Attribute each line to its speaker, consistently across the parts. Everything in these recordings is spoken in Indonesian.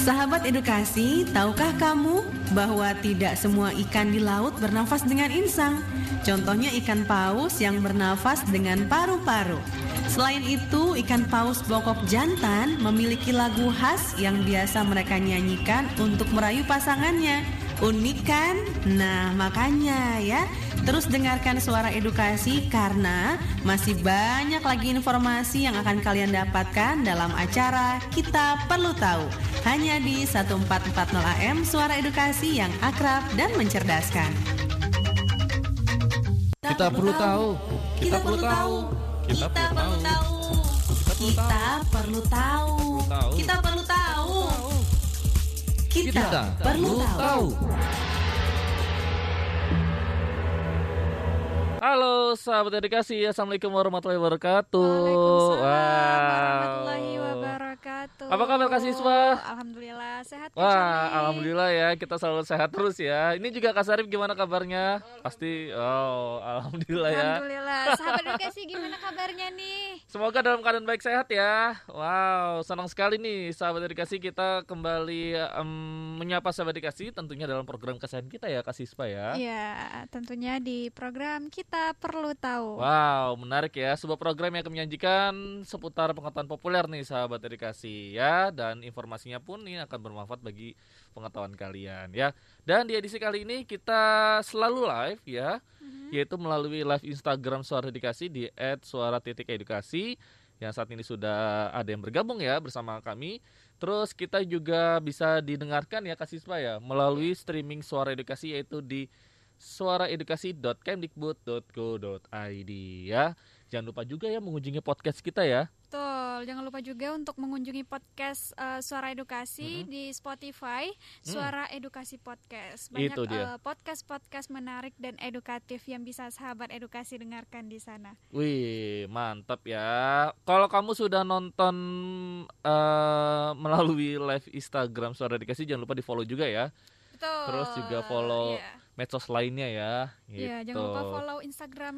Speaker 1: Sahabat edukasi, tahukah kamu bahwa tidak semua ikan di laut bernafas dengan insang? Contohnya ikan paus yang bernafas dengan paru-paru. Selain itu, ikan paus bokok jantan memiliki lagu khas yang biasa mereka nyanyikan untuk merayu pasangannya. Unik kan? Nah, makanya ya, terus dengarkan suara edukasi karena masih banyak lagi informasi yang akan kalian dapatkan dalam acara Kita Perlu Tahu. Hanya di 1440 AM Suara Edukasi yang akrab dan mencerdaskan.
Speaker 2: Kita perlu tahu.
Speaker 1: Kita perlu tahu. Kita perlu tahu. Kita perlu tahu. Kita perlu tahu. Kita perlu tahu.
Speaker 2: Halo sahabat edukasi, assalamualaikum warahmatullahi wabarakatuh.
Speaker 3: Waalaikumsalam
Speaker 2: Wow.
Speaker 3: warahmatullahi wabarakatuh.
Speaker 2: Apa kabar, Kak Siswa?
Speaker 3: Alhamdulillah sehat. Kak
Speaker 2: Wah,
Speaker 3: Charlie.
Speaker 2: alhamdulillah ya kita selalu sehat terus ya. Ini juga Kak Sarif gimana kabarnya? Pasti, oh, alhamdulillah ya.
Speaker 3: Alhamdulillah. Sahabat edukasi gimana kabarnya nih?
Speaker 2: Semoga dalam keadaan baik sehat ya. Wow, senang sekali nih sahabat edukasi kita kembali em, menyapa sahabat edukasi tentunya dalam program kesehatan kita ya Kak Sispa ya.
Speaker 3: Iya, tentunya di program kita perlu tahu.
Speaker 2: Wow, menarik ya. Sebuah program yang akan menyajikan seputar pengetahuan populer nih sahabat edukasi ya dan informasinya pun ini akan bermanfaat bagi pengetahuan kalian ya. Dan di edisi kali ini kita selalu live ya, yaitu melalui live Instagram Suara Edukasi di @suara.edukasi yang saat ini sudah ada yang bergabung ya bersama kami. Terus kita juga bisa didengarkan ya Kak Siswa ya melalui streaming Suara Edukasi yaitu di suaraedukasi.kemdikbud.go.id ya. Jangan lupa juga ya mengunjungi podcast kita ya.
Speaker 3: Betul. Jangan lupa juga untuk mengunjungi podcast eh, Suara Edukasi di Spotify, Suara Edukasi Podcast. Banyak
Speaker 2: Itu dia.
Speaker 3: eh, podcast-podcast menarik dan edukatif yang bisa sahabat edukasi dengarkan di sana.
Speaker 2: Wih, mantap ya. Kalau kamu sudah nonton eh, melalui live Instagram Suara Edukasi jangan lupa di-follow juga ya.
Speaker 3: Betul.
Speaker 2: Terus juga follow
Speaker 3: Iya.
Speaker 2: medsos lainnya ya.
Speaker 3: Iya,
Speaker 2: Gitu.
Speaker 3: jangan lupa follow Instagram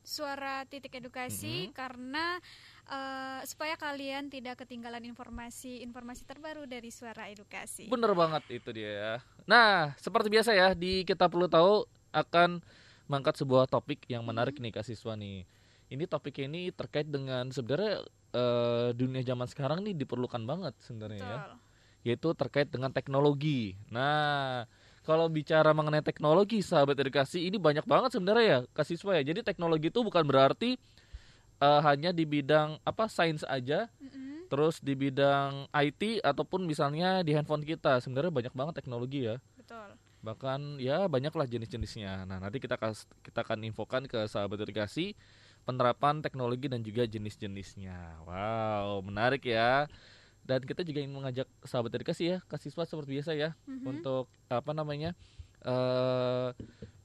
Speaker 3: Suara Titik Edukasi karena eh, supaya kalian tidak ketinggalan informasi-informasi terbaru dari Suara Edukasi.
Speaker 2: Bener banget itu dia ya. Nah, seperti biasa ya di kita perlu tahu akan mengangkat sebuah topik yang menarik nih Kak Siswa nih. Ini topik ini terkait dengan sebenarnya eh, dunia zaman sekarang nih diperlukan banget sebenarnya ya. Yaitu terkait dengan teknologi. Nah, kalau bicara mengenai teknologi sahabat edukasi ini banyak banget sebenarnya ya Kak Siswa ya. Jadi teknologi itu bukan berarti eh, hanya di bidang apa sains aja,
Speaker 3: Mm-mm.
Speaker 2: terus di bidang IT ataupun misalnya di handphone kita. Sebenarnya banyak banget teknologi ya.
Speaker 3: Betul.
Speaker 2: bahkan ya banyaklah jenis-jenisnya. Nah nanti kita kas, kita akan infokan ke sahabat edukasi penerapan teknologi dan juga jenis-jenisnya. Wow menarik ya. Dan kita juga ingin mengajak sahabat edukasi ya ke siswa seperti biasa ya.
Speaker 3: Mhm.
Speaker 2: untuk apa namanya eh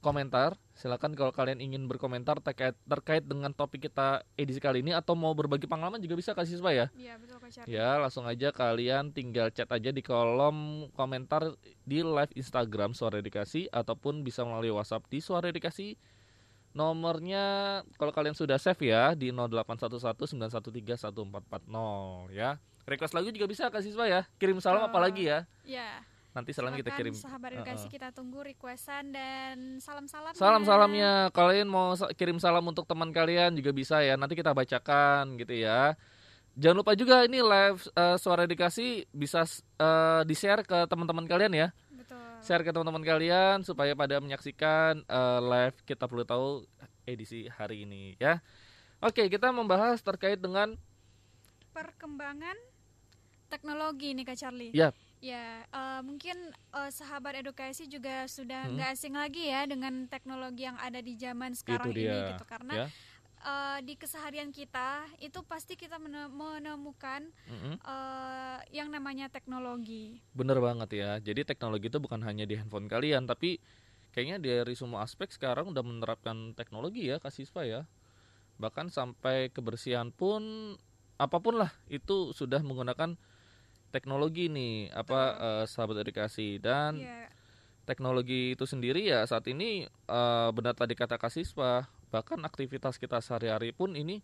Speaker 2: komentar silakan kalau kalian ingin berkomentar terkait terkait dengan topik kita edisi kali ini atau mau berbagi pengalaman juga bisa ke siswa ya
Speaker 3: Iya, betul Kak.
Speaker 2: Ya, langsung aja kalian tinggal chat aja di kolom komentar di live Instagram Suara Edukasi ataupun bisa melalui WhatsApp di Suara Edukasi. Nomornya kalau kalian sudah save ya di 0811913140 ya. Request lagu juga bisa Kak Siswa ya. Kirim salam
Speaker 3: Betul.
Speaker 2: apa lagi ya?
Speaker 3: Iya.
Speaker 2: Nanti salam kita kirim.
Speaker 3: sahabat edukasi
Speaker 2: Heeh.
Speaker 3: kita tunggu requestan dan salam-salam.
Speaker 2: Salam-salamnya kalian mau kirim salam untuk teman kalian juga bisa ya. Nanti kita bacakan gitu ya. Jangan lupa juga ini live eh, suara edukasi bisa eh, di-share ke teman-teman kalian ya.
Speaker 3: Betul.
Speaker 2: Share ke teman-teman kalian supaya pada menyaksikan eh, live kita perlu tahu edisi hari ini ya. Oke, kita membahas terkait dengan
Speaker 3: Perkembangan teknologi nih Kak Charlie.
Speaker 2: ya
Speaker 3: Ya, eh, mungkin eh, sahabat edukasi juga sudah
Speaker 2: Hmm.
Speaker 3: nggak asing lagi ya dengan teknologi yang ada di zaman sekarang
Speaker 2: itu
Speaker 3: ini gitu. Karena
Speaker 2: ya.
Speaker 3: eh, di keseharian kita itu pasti kita mene- menemukan
Speaker 2: Mm-mm.
Speaker 3: eh, yang namanya teknologi.
Speaker 2: Bener banget ya. Jadi teknologi itu bukan hanya di handphone kalian, tapi kayaknya dari semua aspek sekarang udah menerapkan teknologi ya, Kak Siswa ya. Bahkan sampai kebersihan pun apa pun lah itu sudah menggunakan teknologi nih, apa eh, sahabat edukasi dan
Speaker 3: Iya,
Speaker 2: teknologi itu sendiri ya saat ini eh, benar tadi kata Kak Siswa, bahkan aktivitas kita sehari-hari pun ini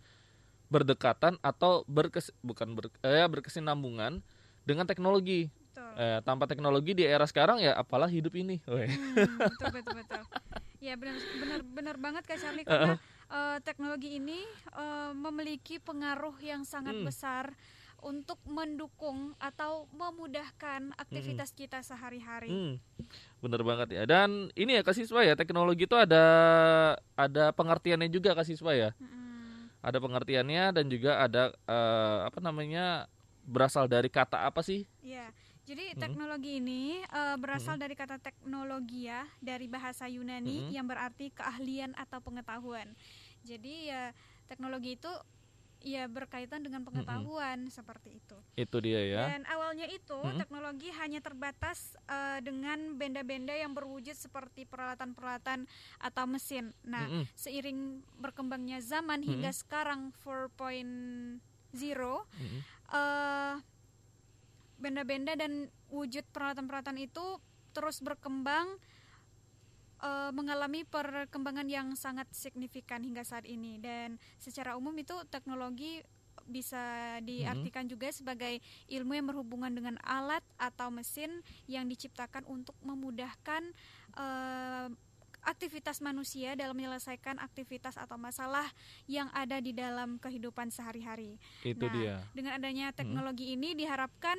Speaker 2: berdekatan atau berkes bukan ber, eh, berkesinambungan dengan teknologi.
Speaker 3: betul.
Speaker 2: Eh, tanpa teknologi di era sekarang ya apalah hidup ini.
Speaker 3: Hmm, betul betul betul. Ya benar benar benar banget Kak Charlie karena eh, teknologi ini eh, memiliki pengaruh yang sangat
Speaker 2: Hmm.
Speaker 3: besar untuk mendukung atau memudahkan aktivitas kita sehari-hari.
Speaker 2: Hmm, bener banget ya. Dan ini ya kasih siswa ya teknologi itu ada ada pengertiannya juga kasih siswa ya.
Speaker 3: Mm-mm.
Speaker 2: Ada pengertiannya dan juga ada eh, apa namanya berasal dari kata apa sih?
Speaker 3: Ya, jadi teknologi ini eh, berasal dari kata teknologia dari bahasa Yunani
Speaker 2: Mm-mm.
Speaker 3: yang berarti keahlian atau pengetahuan. Jadi ya teknologi itu ya berkaitan dengan pengetahuan seperti itu.
Speaker 2: Itu dia ya.
Speaker 3: Dan awalnya itu
Speaker 2: Mm-mm.
Speaker 3: teknologi hanya terbatas eh, dengan benda-benda yang berwujud seperti peralatan-peralatan atau mesin. Nah,
Speaker 2: Mm-mm.
Speaker 3: seiring berkembangnya zaman hingga sekarang 4.0
Speaker 2: Mm-mm.
Speaker 3: eh benda-benda dan wujud peralatan-peralatan itu terus berkembang eh, mengalami perkembangan yang sangat signifikan hingga saat ini. Dan secara umum itu teknologi bisa diartikan juga sebagai ilmu yang berhubungan dengan alat atau mesin yang diciptakan untuk memudahkan eh, aktivitas manusia dalam menyelesaikan aktivitas atau masalah yang ada di dalam kehidupan sehari-hari.
Speaker 2: Itu
Speaker 3: Nah,
Speaker 2: dia.
Speaker 3: dengan adanya teknologi ini diharapkan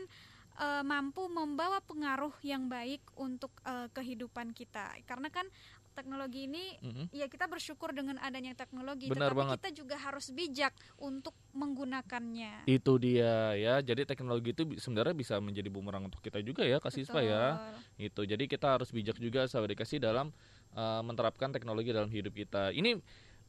Speaker 3: eh, mampu membawa pengaruh yang baik untuk eh, kehidupan kita. Karena kan teknologi ini
Speaker 2: Mm-mm.
Speaker 3: ya kita bersyukur dengan adanya teknologi,
Speaker 2: Benar
Speaker 3: tetapi
Speaker 2: banget.
Speaker 3: kita juga harus bijak untuk menggunakannya.
Speaker 2: Itu dia ya. Jadi teknologi itu sebenarnya bisa menjadi bumerang untuk kita juga ya kasih ya.
Speaker 3: Betul.
Speaker 2: Itu. Jadi kita harus bijak juga sahabat dikasih dalam uh, menerapkan teknologi dalam hidup kita. Ini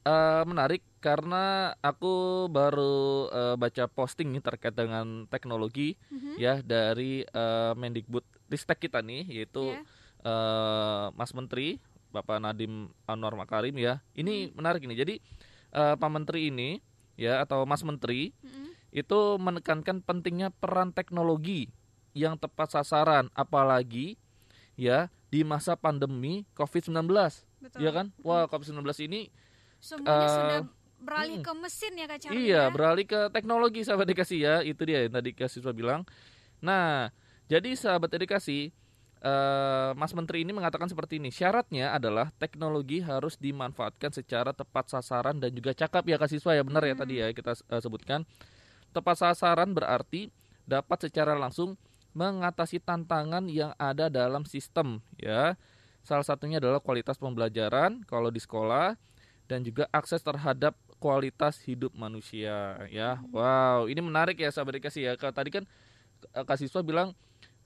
Speaker 2: uh, menarik karena aku baru uh, baca posting nih terkait dengan teknologi
Speaker 3: Mhm.
Speaker 2: ya dari uh, Mendikbud Ristek kita nih yaitu
Speaker 3: Ya.
Speaker 2: uh, Mas Menteri Bapak Nadim Anwar Makarim ya. Ini menarik ini. Jadi uh, Pak Menteri ini ya atau Mas Menteri
Speaker 3: Mhm.
Speaker 2: itu menekankan pentingnya peran teknologi yang tepat sasaran apalagi ya di masa pandemi Covid-19
Speaker 3: Betul.
Speaker 2: ya kan wah Covid-19 ini
Speaker 3: Semuanya
Speaker 2: Eh,
Speaker 3: sudah beralih
Speaker 2: mm.
Speaker 3: ke mesin ya Kak Charlie
Speaker 2: iya
Speaker 3: ya?
Speaker 2: beralih ke teknologi sahabat edukasi ya itu dia yang tadi Kak Siswa bilang nah jadi sahabat edukasi eh, Mas Menteri ini mengatakan seperti ini syaratnya adalah teknologi harus dimanfaatkan secara tepat sasaran dan juga cakap ya Kak Siswa ya benar ya
Speaker 3: Hmm.
Speaker 2: tadi ya kita eh, sebutkan tepat sasaran berarti dapat secara langsung mengatasi tantangan yang ada dalam sistem ya. Salah satunya adalah kualitas pembelajaran kalau di sekolah dan juga akses terhadap kualitas hidup manusia ya. Wow, ini menarik ya sahabat dikasih ya. Kalau tadi kan eh, Kak Siswa bilang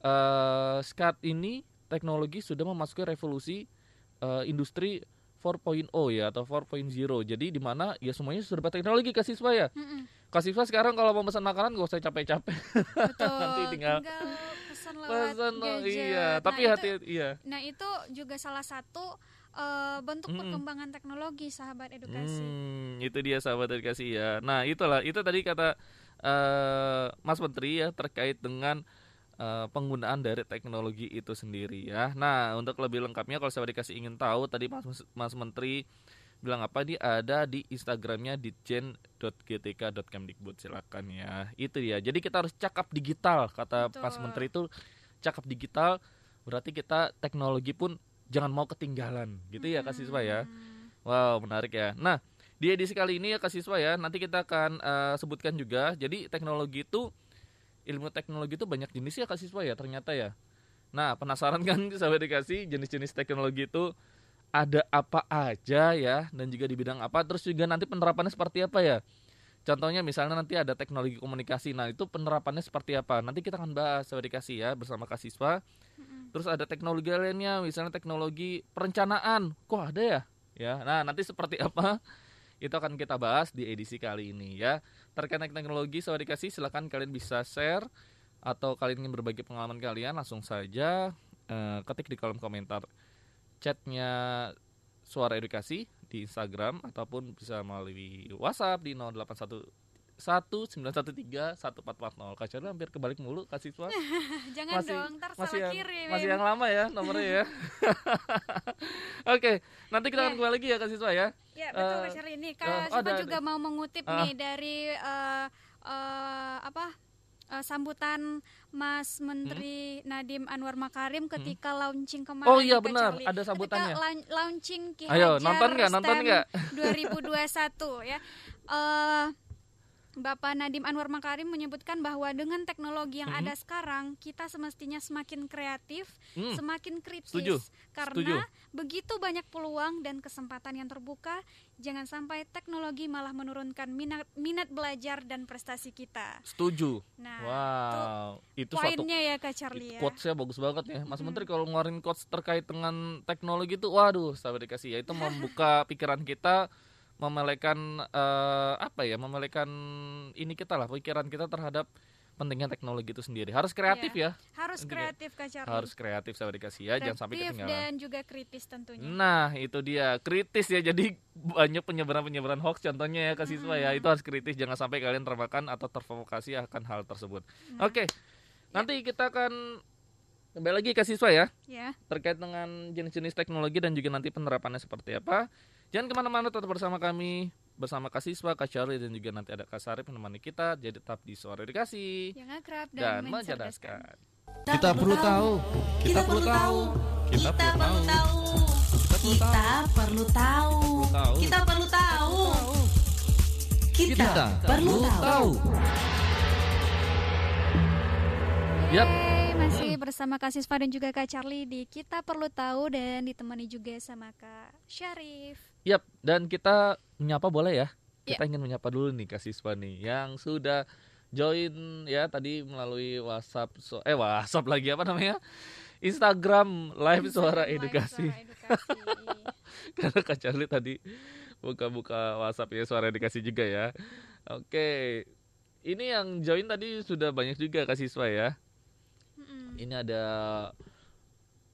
Speaker 2: eh saat ini teknologi sudah memasuki revolusi eh, industri 4.0 ya atau 4.0. Jadi di mana ya semuanya sudah berteknologi Kak Siswa ya.
Speaker 3: Mm-mm.
Speaker 2: Kak Siswa sekarang kalau mau pesan makanan gak usah capek-capek. Nanti tinggal
Speaker 3: pesan lewat
Speaker 2: Pesan oh,
Speaker 3: gadget.
Speaker 2: iya,
Speaker 3: Nah,
Speaker 2: tapi
Speaker 3: itu-
Speaker 2: hati iya.
Speaker 3: Nah itu juga salah satu eh, bentuk
Speaker 2: Mm-mm.
Speaker 3: perkembangan teknologi sahabat edukasi.
Speaker 2: Hmm, itu dia sahabat edukasi ya. Nah, itulah itu tadi kata eh, Mas Menteri ya terkait dengan eh, penggunaan dari teknologi itu sendiri ya. Nah, untuk lebih lengkapnya kalau sahabat dikasih ingin tahu tadi Mas Mas Menteri bilang apa dia ada di Instagramnya ditjen.gtk.kemdikbud silakan ya. Itu dia. Jadi kita harus cakap digital kata
Speaker 3: Betul.
Speaker 2: Mas Menteri itu cakap digital berarti kita teknologi pun jangan mau ketinggalan gitu ya Kak Siswa ya.
Speaker 3: Hmm.
Speaker 2: Wow, menarik ya. Nah, di edisi kali ini ya Kak Siswa ya, nanti kita akan eh, sebutkan juga. Jadi teknologi itu ilmu teknologi itu banyak jenis ya Kak Siswa ya ternyata ya. Nah, penasaran kan sahabat dikasih jenis-jenis teknologi itu ada apa aja ya dan juga di bidang apa terus juga nanti penerapannya seperti apa ya. Contohnya misalnya nanti ada teknologi komunikasi. Nah, itu penerapannya seperti apa? Nanti kita akan bahas sahabat dikasih ya bersama Kak Siswa. Terus ada teknologi lainnya, misalnya teknologi perencanaan. Kok ada ya? Ya, nah nanti seperti apa? Itu akan kita bahas di edisi kali ini ya. Terkait teknologi, sahabat dikasih, silakan kalian bisa share atau kalian ingin berbagi pengalaman kalian, langsung saja eh, ketik di kolom komentar chatnya suara edukasi di Instagram ataupun bisa melalui WhatsApp di 081 1913 1440 Kak Chandra hampir kebalik mulu Kak Siswa
Speaker 3: Jangan
Speaker 2: Masih-
Speaker 3: dong, ntar
Speaker 2: masih
Speaker 3: salah
Speaker 2: yang,
Speaker 3: kirim.
Speaker 2: masih yang lama ya nomornya ya. Oke, nanti kita akan
Speaker 3: Ya.
Speaker 2: kembali lagi ya Kak Siswa ya.
Speaker 3: Ya betul
Speaker 2: Eh,
Speaker 3: Kak ini
Speaker 2: eh,
Speaker 3: Kak
Speaker 2: oh,
Speaker 3: Siva
Speaker 2: ada-
Speaker 3: juga mau mengutip
Speaker 2: Ah.
Speaker 3: nih dari eh, eh, apa eh, sambutan Mas Menteri Nadiem Anwar Makarim ketika launching kemarin.
Speaker 2: Hmm? Oh iya,
Speaker 3: Kak
Speaker 2: benar,
Speaker 3: Charlie.
Speaker 2: ada sambutannya.
Speaker 3: Ketika laun- launching Ki
Speaker 2: Ayo,
Speaker 3: Hajar
Speaker 2: nonton nggak? Nonton nggak?
Speaker 3: 2021 ya. Eh Bapak Nadiem Anwar Makarim menyebutkan bahwa dengan teknologi yang
Speaker 2: Mhm.
Speaker 3: ada sekarang, kita semestinya semakin kreatif,
Speaker 2: Hmm,
Speaker 3: semakin kritis
Speaker 2: setuju,
Speaker 3: karena begitu banyak peluang dan kesempatan yang terbuka, jangan sampai teknologi malah menurunkan minat minat belajar dan prestasi kita.
Speaker 2: setuju.
Speaker 3: Nah,
Speaker 2: wow, itu
Speaker 3: itu
Speaker 2: suatu
Speaker 3: poinnya ya Kak Charlie ya.
Speaker 2: quotesnya bagus banget ya Mas
Speaker 3: Mm-mm.
Speaker 2: Menteri kalau ngeluarin quotes terkait dengan teknologi itu waduh sahabat dikasih ya itu membuka pikiran kita memelekan eh, apa ya memelekan ini kita lah pikiran kita terhadap pentingnya teknologi itu sendiri harus kreatif ya
Speaker 3: Harus
Speaker 2: Intinya,
Speaker 3: kreatif Kak Charlie.
Speaker 2: harus kreatif sahabat dikasih ya jangan sampai
Speaker 3: Kreatif
Speaker 2: ketinggalan
Speaker 3: dan juga kritis tentunya.
Speaker 2: Nah, itu dia. Kritis ya. Jadi banyak penyebaran-penyebaran hoax contohnya ya ke siswa ya.
Speaker 3: Mm-mm.
Speaker 2: Itu harus kritis. Jangan sampai kalian termakan atau terprovokasi akan hal tersebut.
Speaker 3: Nah,
Speaker 2: Oke. Nanti kita akan kembali lagi ke siswa ya
Speaker 3: Ya.
Speaker 2: terkait dengan jenis-jenis teknologi dan juga nanti penerapannya seperti apa. Jangan ke mana-mana tetap bersama kami bersama Kak Siswa, Kak Charlie dan juga nanti ada Kak Sarip menemani kita. Jadi tetap di Suara Edukasi
Speaker 3: Yang akrab
Speaker 2: dan
Speaker 3: dan, mencerdaskan.
Speaker 4: Kita perlu tahu. Kita perlu tahu. Kita perlu tahu.
Speaker 1: Kita perlu tahu.
Speaker 2: Tahu.
Speaker 1: Kita perlu tahu. Kita perlu tahu.
Speaker 2: Yap.
Speaker 3: Masih bersama Kak Sisva dan juga Kak Charlie di Kita Perlu Tahu dan ditemani juga sama Kak Syarif.
Speaker 2: Yap, dan kita menyapa boleh ya?
Speaker 3: Ya.
Speaker 2: Kita ingin menyapa dulu nih Kak Siswa nih yang sudah join ya tadi melalui WhatsApp so- eh WhatsApp lagi apa namanya? Instagram live suara
Speaker 3: Live
Speaker 2: edukasi.
Speaker 3: Suara edukasi.
Speaker 2: Karena Kak Charlie tadi buka-buka WhatsApp ya suara edukasi juga ya. Oke. Ini yang join tadi sudah banyak juga Kak Siswa ya. Ini ada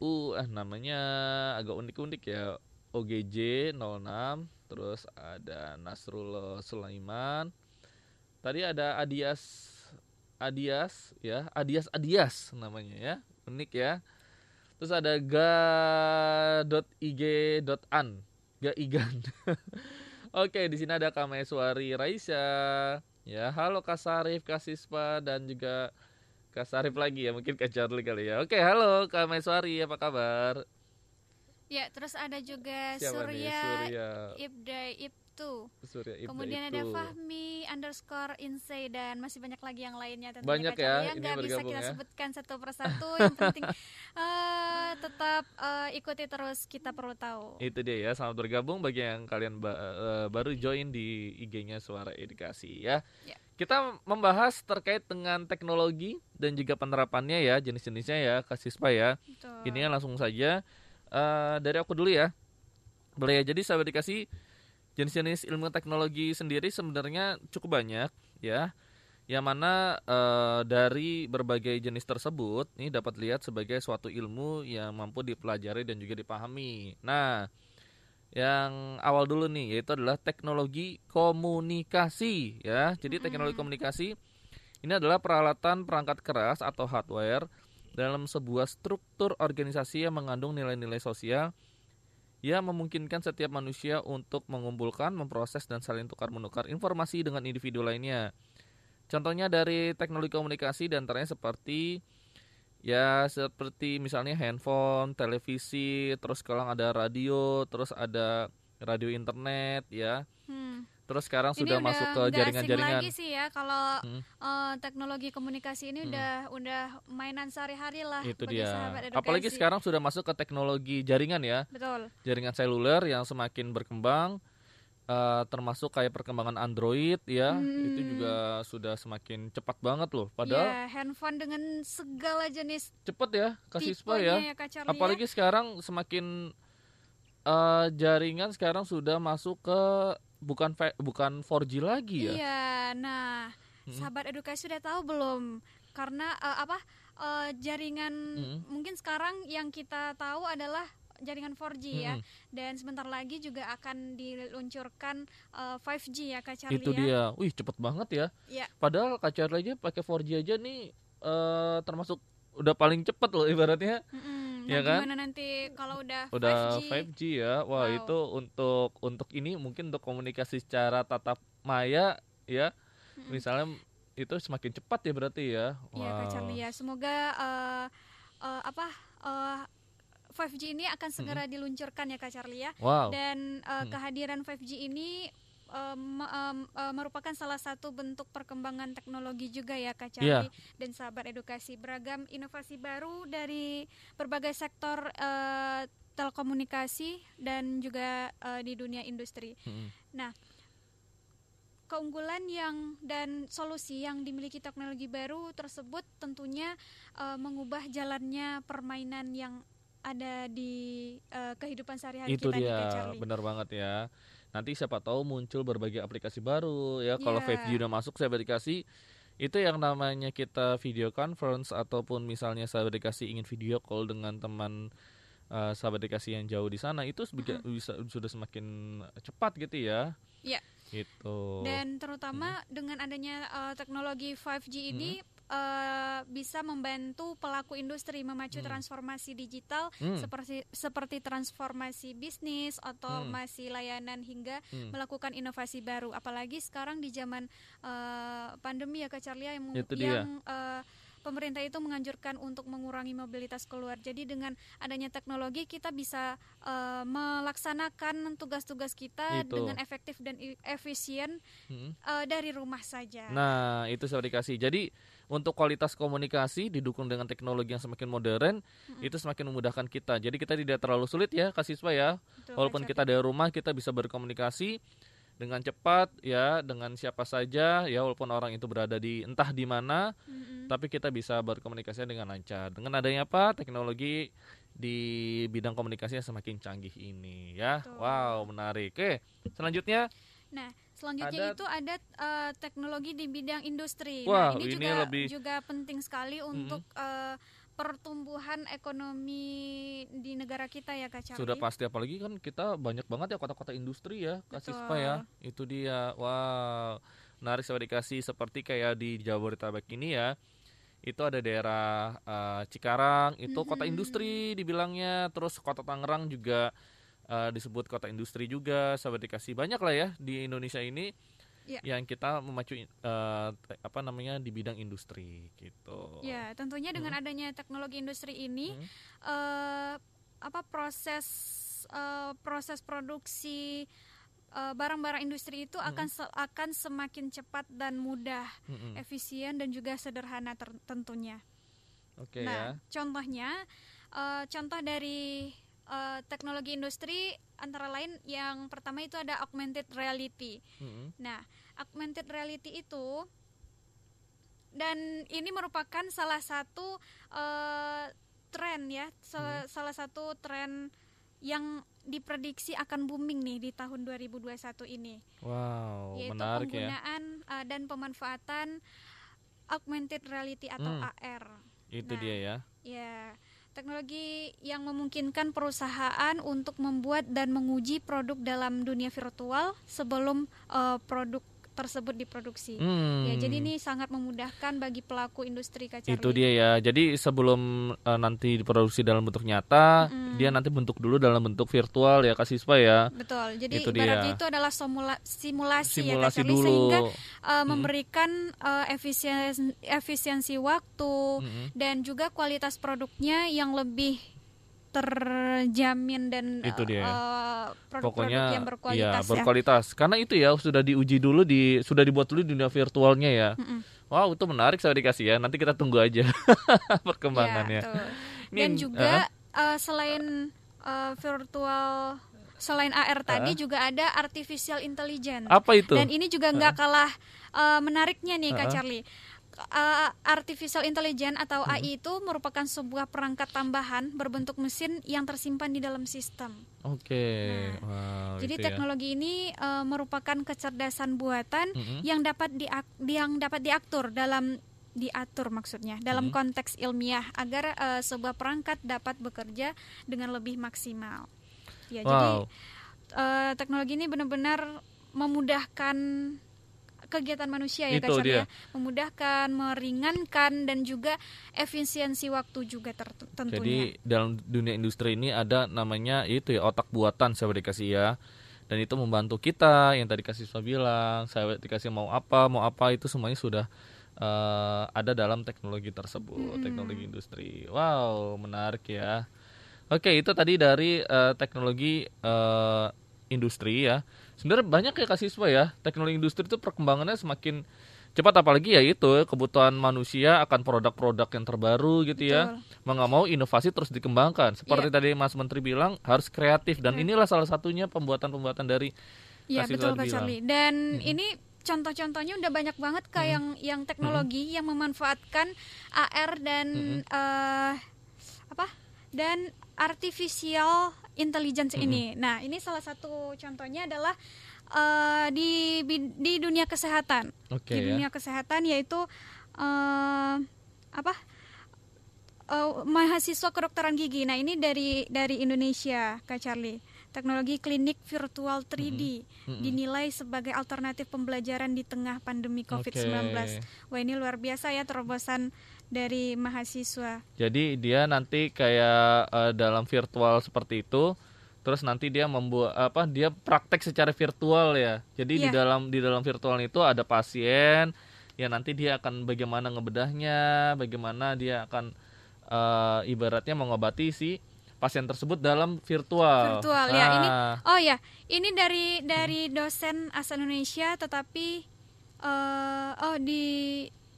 Speaker 2: uh eh, namanya agak unik-unik ya. OGJ 06 terus ada Nasrullah Sulaiman. Tadi ada Adias Adias ya, Adias Adias namanya ya. Unik ya. Terus ada ga.ig.an, ga igan. Oke, di sini ada Kameswari Raisa. Ya, halo Kak Sarif, Kak Sispa dan juga Kak Sarif lagi ya, mungkin Kak Charlie kali ya. Oke, halo Kak Meswari, apa kabar?
Speaker 3: Ya, terus ada juga
Speaker 2: Siapa nih?
Speaker 3: Surya,
Speaker 2: Surya,
Speaker 3: Ibda Ibtu.
Speaker 2: Surya Ibda
Speaker 3: Kemudian
Speaker 2: itu.
Speaker 3: ada Fahmi underscore Insay dan masih banyak lagi yang lainnya tentunya
Speaker 2: Banyak ya,
Speaker 3: yang
Speaker 2: ini
Speaker 3: nggak bisa kita
Speaker 2: ya.
Speaker 3: sebutkan satu persatu yang penting eh, tetap eh, ikuti terus kita perlu tahu
Speaker 2: Itu dia ya, selamat bergabung bagi yang kalian ba- eh, baru join di IG-nya Suara Edukasi ya.
Speaker 3: Ya.
Speaker 2: Kita membahas terkait dengan teknologi dan juga penerapannya ya, jenis-jenisnya ya, Kak Sispa ya.
Speaker 3: Betul.
Speaker 2: Ini langsung saja eh, dari aku dulu ya. Boleh ya, jadi sahabat dikasih jenis-jenis ilmu teknologi sendiri sebenarnya cukup banyak ya. Yang mana eh, dari berbagai jenis tersebut ini dapat lihat sebagai suatu ilmu yang mampu dipelajari dan juga dipahami. Nah, yang awal dulu nih yaitu adalah teknologi komunikasi ya. Jadi teknologi
Speaker 3: Mm-mm.
Speaker 2: komunikasi ini adalah peralatan perangkat keras atau hardware dalam sebuah struktur organisasi yang mengandung nilai-nilai sosial yang memungkinkan setiap manusia untuk mengumpulkan, memproses dan saling tukar-menukar informasi dengan individu lainnya. Contohnya dari teknologi komunikasi dan antaranya seperti ya seperti misalnya handphone, televisi, terus sekarang ada radio, terus ada radio internet ya.
Speaker 3: Hmm.
Speaker 2: Terus sekarang
Speaker 3: Ini
Speaker 2: sudah
Speaker 3: udah
Speaker 2: masuk ke jaringan-jaringan.
Speaker 3: lagi sih ya kalau
Speaker 2: Hmm.
Speaker 3: eh, teknologi komunikasi ini
Speaker 2: Hmm.
Speaker 3: udah udah mainan sehari-hari lah
Speaker 2: Itu dia. Apalagi sekarang sudah masuk ke teknologi jaringan ya.
Speaker 3: betul
Speaker 2: jaringan seluler yang semakin berkembang eh, termasuk kayak perkembangan Android ya itu
Speaker 3: Hmm.
Speaker 2: juga sudah semakin cepat banget loh padahal
Speaker 3: ya handphone dengan segala jenis
Speaker 2: cepet ya kasih spa ya
Speaker 3: ya
Speaker 2: apalagi sekarang semakin eh, jaringan sekarang sudah masuk ke bukan bukan 4G lagi ya
Speaker 3: Iya, nah,
Speaker 2: Mm-mm.
Speaker 3: sahabat edukasi sudah tahu belum? Karena eh, apa eh, jaringan
Speaker 2: Mm-mm.
Speaker 3: mungkin sekarang yang kita tahu adalah jaringan 4G ya,
Speaker 2: Mm-mm.
Speaker 3: dan sebentar lagi juga akan diluncurkan eh, 5G ya Kak Charlie
Speaker 2: itu
Speaker 3: ya.
Speaker 2: dia wih cepet banget ya
Speaker 3: Iya.
Speaker 2: padahal kacar aja pakai 4G aja nih eh, termasuk udah paling cepet loh ibaratnya
Speaker 3: Nah,
Speaker 2: kan?
Speaker 3: gimana nanti kalau udah,
Speaker 2: udah
Speaker 3: 5G?
Speaker 2: 5G, ya. Wah,
Speaker 3: Wow.
Speaker 2: itu untuk untuk ini mungkin untuk komunikasi secara tatap maya ya.
Speaker 3: Mm-mm.
Speaker 2: Misalnya itu semakin cepat ya berarti ya.
Speaker 3: Iya Kak
Speaker 2: Wow.
Speaker 3: Charlie ya. Semoga eh, eh, apa eh, 5G ini akan segera diluncurkan ya Kak Charlie ya.
Speaker 2: Wow.
Speaker 3: Dan eh,
Speaker 2: Hmm.
Speaker 3: kehadiran 5G ini me- em, eh, merupakan salah satu bentuk perkembangan teknologi juga ya Kak
Speaker 2: Iya.
Speaker 3: Charlie dan sahabat edukasi beragam inovasi baru dari berbagai sektor eh, telekomunikasi dan juga eh, di dunia industri.
Speaker 2: Mm-mm.
Speaker 3: Keunggulan yang dan solusi yang dimiliki teknologi baru tersebut tentunya eh, mengubah jalannya permainan yang ada di eh, kehidupan sehari-hari
Speaker 2: Itu
Speaker 3: kita Kak
Speaker 2: dia, benar banget ya. Nanti siapa tahu muncul berbagai aplikasi baru ya. Kalau
Speaker 3: Iya.
Speaker 2: 5G udah masuk, saya dikasih itu yang namanya kita video conference ataupun misalnya saya dikasih ingin video call dengan teman eh, sahabat dikasih yang jauh di sana itu sebaga- bisa sudah semakin cepat gitu ya.
Speaker 3: Iya.
Speaker 2: Gitu.
Speaker 3: Dan terutama dengan adanya eh, teknologi 5G ini eh, bisa membantu pelaku industri memacu
Speaker 2: Hmm.
Speaker 3: transformasi digital
Speaker 2: Hmm.
Speaker 3: seperti seperti transformasi bisnis, otomasi layanan hingga
Speaker 2: Hmm.
Speaker 3: melakukan inovasi baru. Apalagi sekarang di zaman eh, pandemi ya Kak Charlie yang,
Speaker 2: Itu dia.
Speaker 3: yang eh, pemerintah itu menganjurkan untuk mengurangi mobilitas keluar. Jadi dengan adanya teknologi kita bisa eh, melaksanakan tugas-tugas kita
Speaker 2: Itu.
Speaker 3: dengan efektif dan efisien
Speaker 2: Mm.
Speaker 3: eh, dari rumah saja.
Speaker 2: Nah, itu saya dikasih. Jadi untuk kualitas komunikasi didukung dengan teknologi yang semakin modern, itu semakin memudahkan kita. Jadi kita tidak terlalu sulit ya, Kak Siswa ya.
Speaker 3: Betul,
Speaker 2: Walaupun kita dari rumah, kita bisa berkomunikasi dengan cepat ya, dengan siapa saja ya, walaupun orang itu berada di entah di mana.
Speaker 3: Mm-mm.
Speaker 2: tapi kita bisa berkomunikasi dengan lancar. Dengan adanya apa? Teknologi di bidang komunikasi yang semakin canggih ini ya.
Speaker 3: Betul.
Speaker 2: Wow, menarik. Oke, selanjutnya
Speaker 3: Nah, selanjutnya
Speaker 2: Ada-
Speaker 3: itu ada eh, teknologi di bidang industri.
Speaker 2: Wah,
Speaker 3: nah, ini,
Speaker 2: ini
Speaker 3: juga
Speaker 2: lebih-
Speaker 3: juga penting sekali untuk eh, pertumbuhan ekonomi di negara kita ya Kak Charlie.
Speaker 2: Sudah pasti apalagi kan kita banyak banget ya kota-kota industri ya kasih. Siswa ya. Itu dia. Wow. Menarik saya dikasih seperti kayak di Jabodetabek ini ya. Itu ada daerah eh, Cikarang, itu kota
Speaker 3: Mhm.
Speaker 2: industri dibilangnya. Terus kota Tangerang juga eh, disebut kota industri juga. Sahabat dikasih banyak lah ya di Indonesia ini
Speaker 3: Ya.
Speaker 2: yang kita memacu te- apa namanya di bidang industri gitu.
Speaker 3: Ya, tentunya dengan adanya teknologi industri ini
Speaker 2: Hmm.
Speaker 3: eh, apa proses eh, proses produksi barang-barang industri itu akan se- akan semakin cepat dan mudah,
Speaker 2: Mm-mm.
Speaker 3: efisien dan juga sederhana tentunya.
Speaker 2: Oke
Speaker 3: nah,
Speaker 2: ya.
Speaker 3: contohnya eh, contoh dari eh, teknologi industri antara lain yang pertama itu ada augmented reality.
Speaker 2: Mm-mm.
Speaker 3: Nah, augmented reality itu dan ini merupakan salah satu eh, tren ya, sal- salah satu tren yang diprediksi akan booming nih di tahun 2021 ini,
Speaker 2: Wow,
Speaker 3: yaitu
Speaker 2: menarik ya.
Speaker 3: penggunaan eh, dan pemanfaatan augmented reality atau
Speaker 2: Hmm.
Speaker 3: AR.
Speaker 2: Itu
Speaker 3: Nah,
Speaker 2: dia ya.
Speaker 3: Ya, teknologi yang memungkinkan perusahaan untuk membuat dan menguji produk dalam dunia virtual sebelum eh, produk tersebut diproduksi.
Speaker 2: Hmm.
Speaker 3: Ya, jadi ini sangat memudahkan bagi pelaku industri Charlie.
Speaker 2: itu dia ya. Jadi sebelum eh, nanti diproduksi dalam bentuk nyata,
Speaker 3: Mm-mm.
Speaker 2: dia nanti bentuk dulu dalam bentuk virtual ya Kak Siswa ya.
Speaker 3: Betul. Jadi
Speaker 2: Itu
Speaker 3: ibaratnya
Speaker 2: dia.
Speaker 3: itu adalah simula- simulasi, ya Kak
Speaker 2: Simulasi
Speaker 3: Charlie
Speaker 2: dulu.
Speaker 3: sehingga eh, memberikan eh, efisien- efisiensi waktu
Speaker 2: Mm-mm.
Speaker 3: dan juga kualitas produknya yang lebih terjamin dan
Speaker 2: Itu dia.
Speaker 3: eh, produk-produk
Speaker 2: Pokoknya
Speaker 3: yang berkualitas
Speaker 2: ya berkualitas. Karena itu ya sudah diuji dulu di sudah dibuat dulu di dunia virtualnya ya.
Speaker 3: Mm-mm.
Speaker 2: Wow, itu menarik saya dikasih ya. Nanti kita tunggu aja perkembangannya.
Speaker 3: Ya, Dan juga eh, selain eh, virtual selain AR tadi juga ada artificial intelligence.
Speaker 2: apa itu?
Speaker 3: Dan ini juga nggak kalah eh, menariknya nih Kak
Speaker 2: Uh-uh.
Speaker 3: Charlie. Eh, artificial intelligence atau
Speaker 2: Hmm.
Speaker 3: AI itu merupakan sebuah perangkat tambahan berbentuk mesin yang tersimpan di dalam sistem.
Speaker 2: Oke.
Speaker 3: Nah,
Speaker 2: Wow,
Speaker 3: Jadi
Speaker 2: itu ya.
Speaker 3: teknologi ini eh, merupakan kecerdasan buatan
Speaker 2: Mm-mm.
Speaker 3: yang dapat diak- yang dapat diatur dalam diatur maksudnya dalam
Speaker 2: Mm-hmm.
Speaker 3: konteks ilmiah agar eh, sebuah perangkat dapat bekerja dengan lebih maksimal. Ya, jadi
Speaker 2: Wow.
Speaker 3: eh, teknologi ini benar-benar memudahkan kegiatan manusia ya Kak
Speaker 2: Itu dia.
Speaker 3: ya. memudahkan, meringankan dan juga efisiensi waktu juga ter- tentunya.
Speaker 2: Jadi dalam dunia industri ini ada namanya itu ya otak buatan saya dikasih ya. Dan itu membantu kita yang tadi kasih saya bilang, saya dikasih mau apa, mau apa itu semuanya sudah eh, ada dalam teknologi tersebut, teknologi industri. Wow, menarik ya. Oke, itu tadi dari eh, teknologi eh, industri ya. Sebenarnya banyak ya siswa ya. Teknologi industri itu perkembangannya semakin cepat apalagi ya itu kebutuhan manusia akan produk-produk yang terbaru gitu ya. Mau nggak mau inovasi terus dikembangkan. Seperti tadi Mas Menteri bilang harus kreatif dan inilah salah satunya pembuatan-pembuatan dari
Speaker 3: Iya
Speaker 2: Kasih
Speaker 3: betul Kak
Speaker 2: bilang.
Speaker 3: Charlie. Dan ini contoh-contohnya udah banyak banget kak yang yang teknologi yang memanfaatkan AR dan eh, apa dan artificial intelligence ini. Nah ini salah satu contohnya adalah eh, di di dunia kesehatan.
Speaker 2: Oke
Speaker 3: di
Speaker 2: ya.
Speaker 3: dunia kesehatan yaitu eh, apa? Eh, mahasiswa kedokteran gigi. Nah, ini dari dari Indonesia, Kak Charlie. Teknologi klinik virtual 3D dinilai sebagai alternatif pembelajaran di tengah pandemi COVID-19. Wah, ini luar biasa ya terobosan dari mahasiswa.
Speaker 2: Jadi dia nanti kayak eh, dalam virtual seperti itu, terus nanti dia membuat apa? Dia praktek secara virtual ya. Jadi di
Speaker 3: Iya.
Speaker 2: dalam di dalam virtual itu ada pasien, ya nanti dia akan bagaimana ngebedahnya, bagaimana dia akan eh, ibaratnya mengobati si pasien tersebut dalam virtual.
Speaker 3: Virtual ya. Ini
Speaker 2: Ah,
Speaker 3: oh ya, ini dari dari dosen asal Indonesia tetapi eh oh di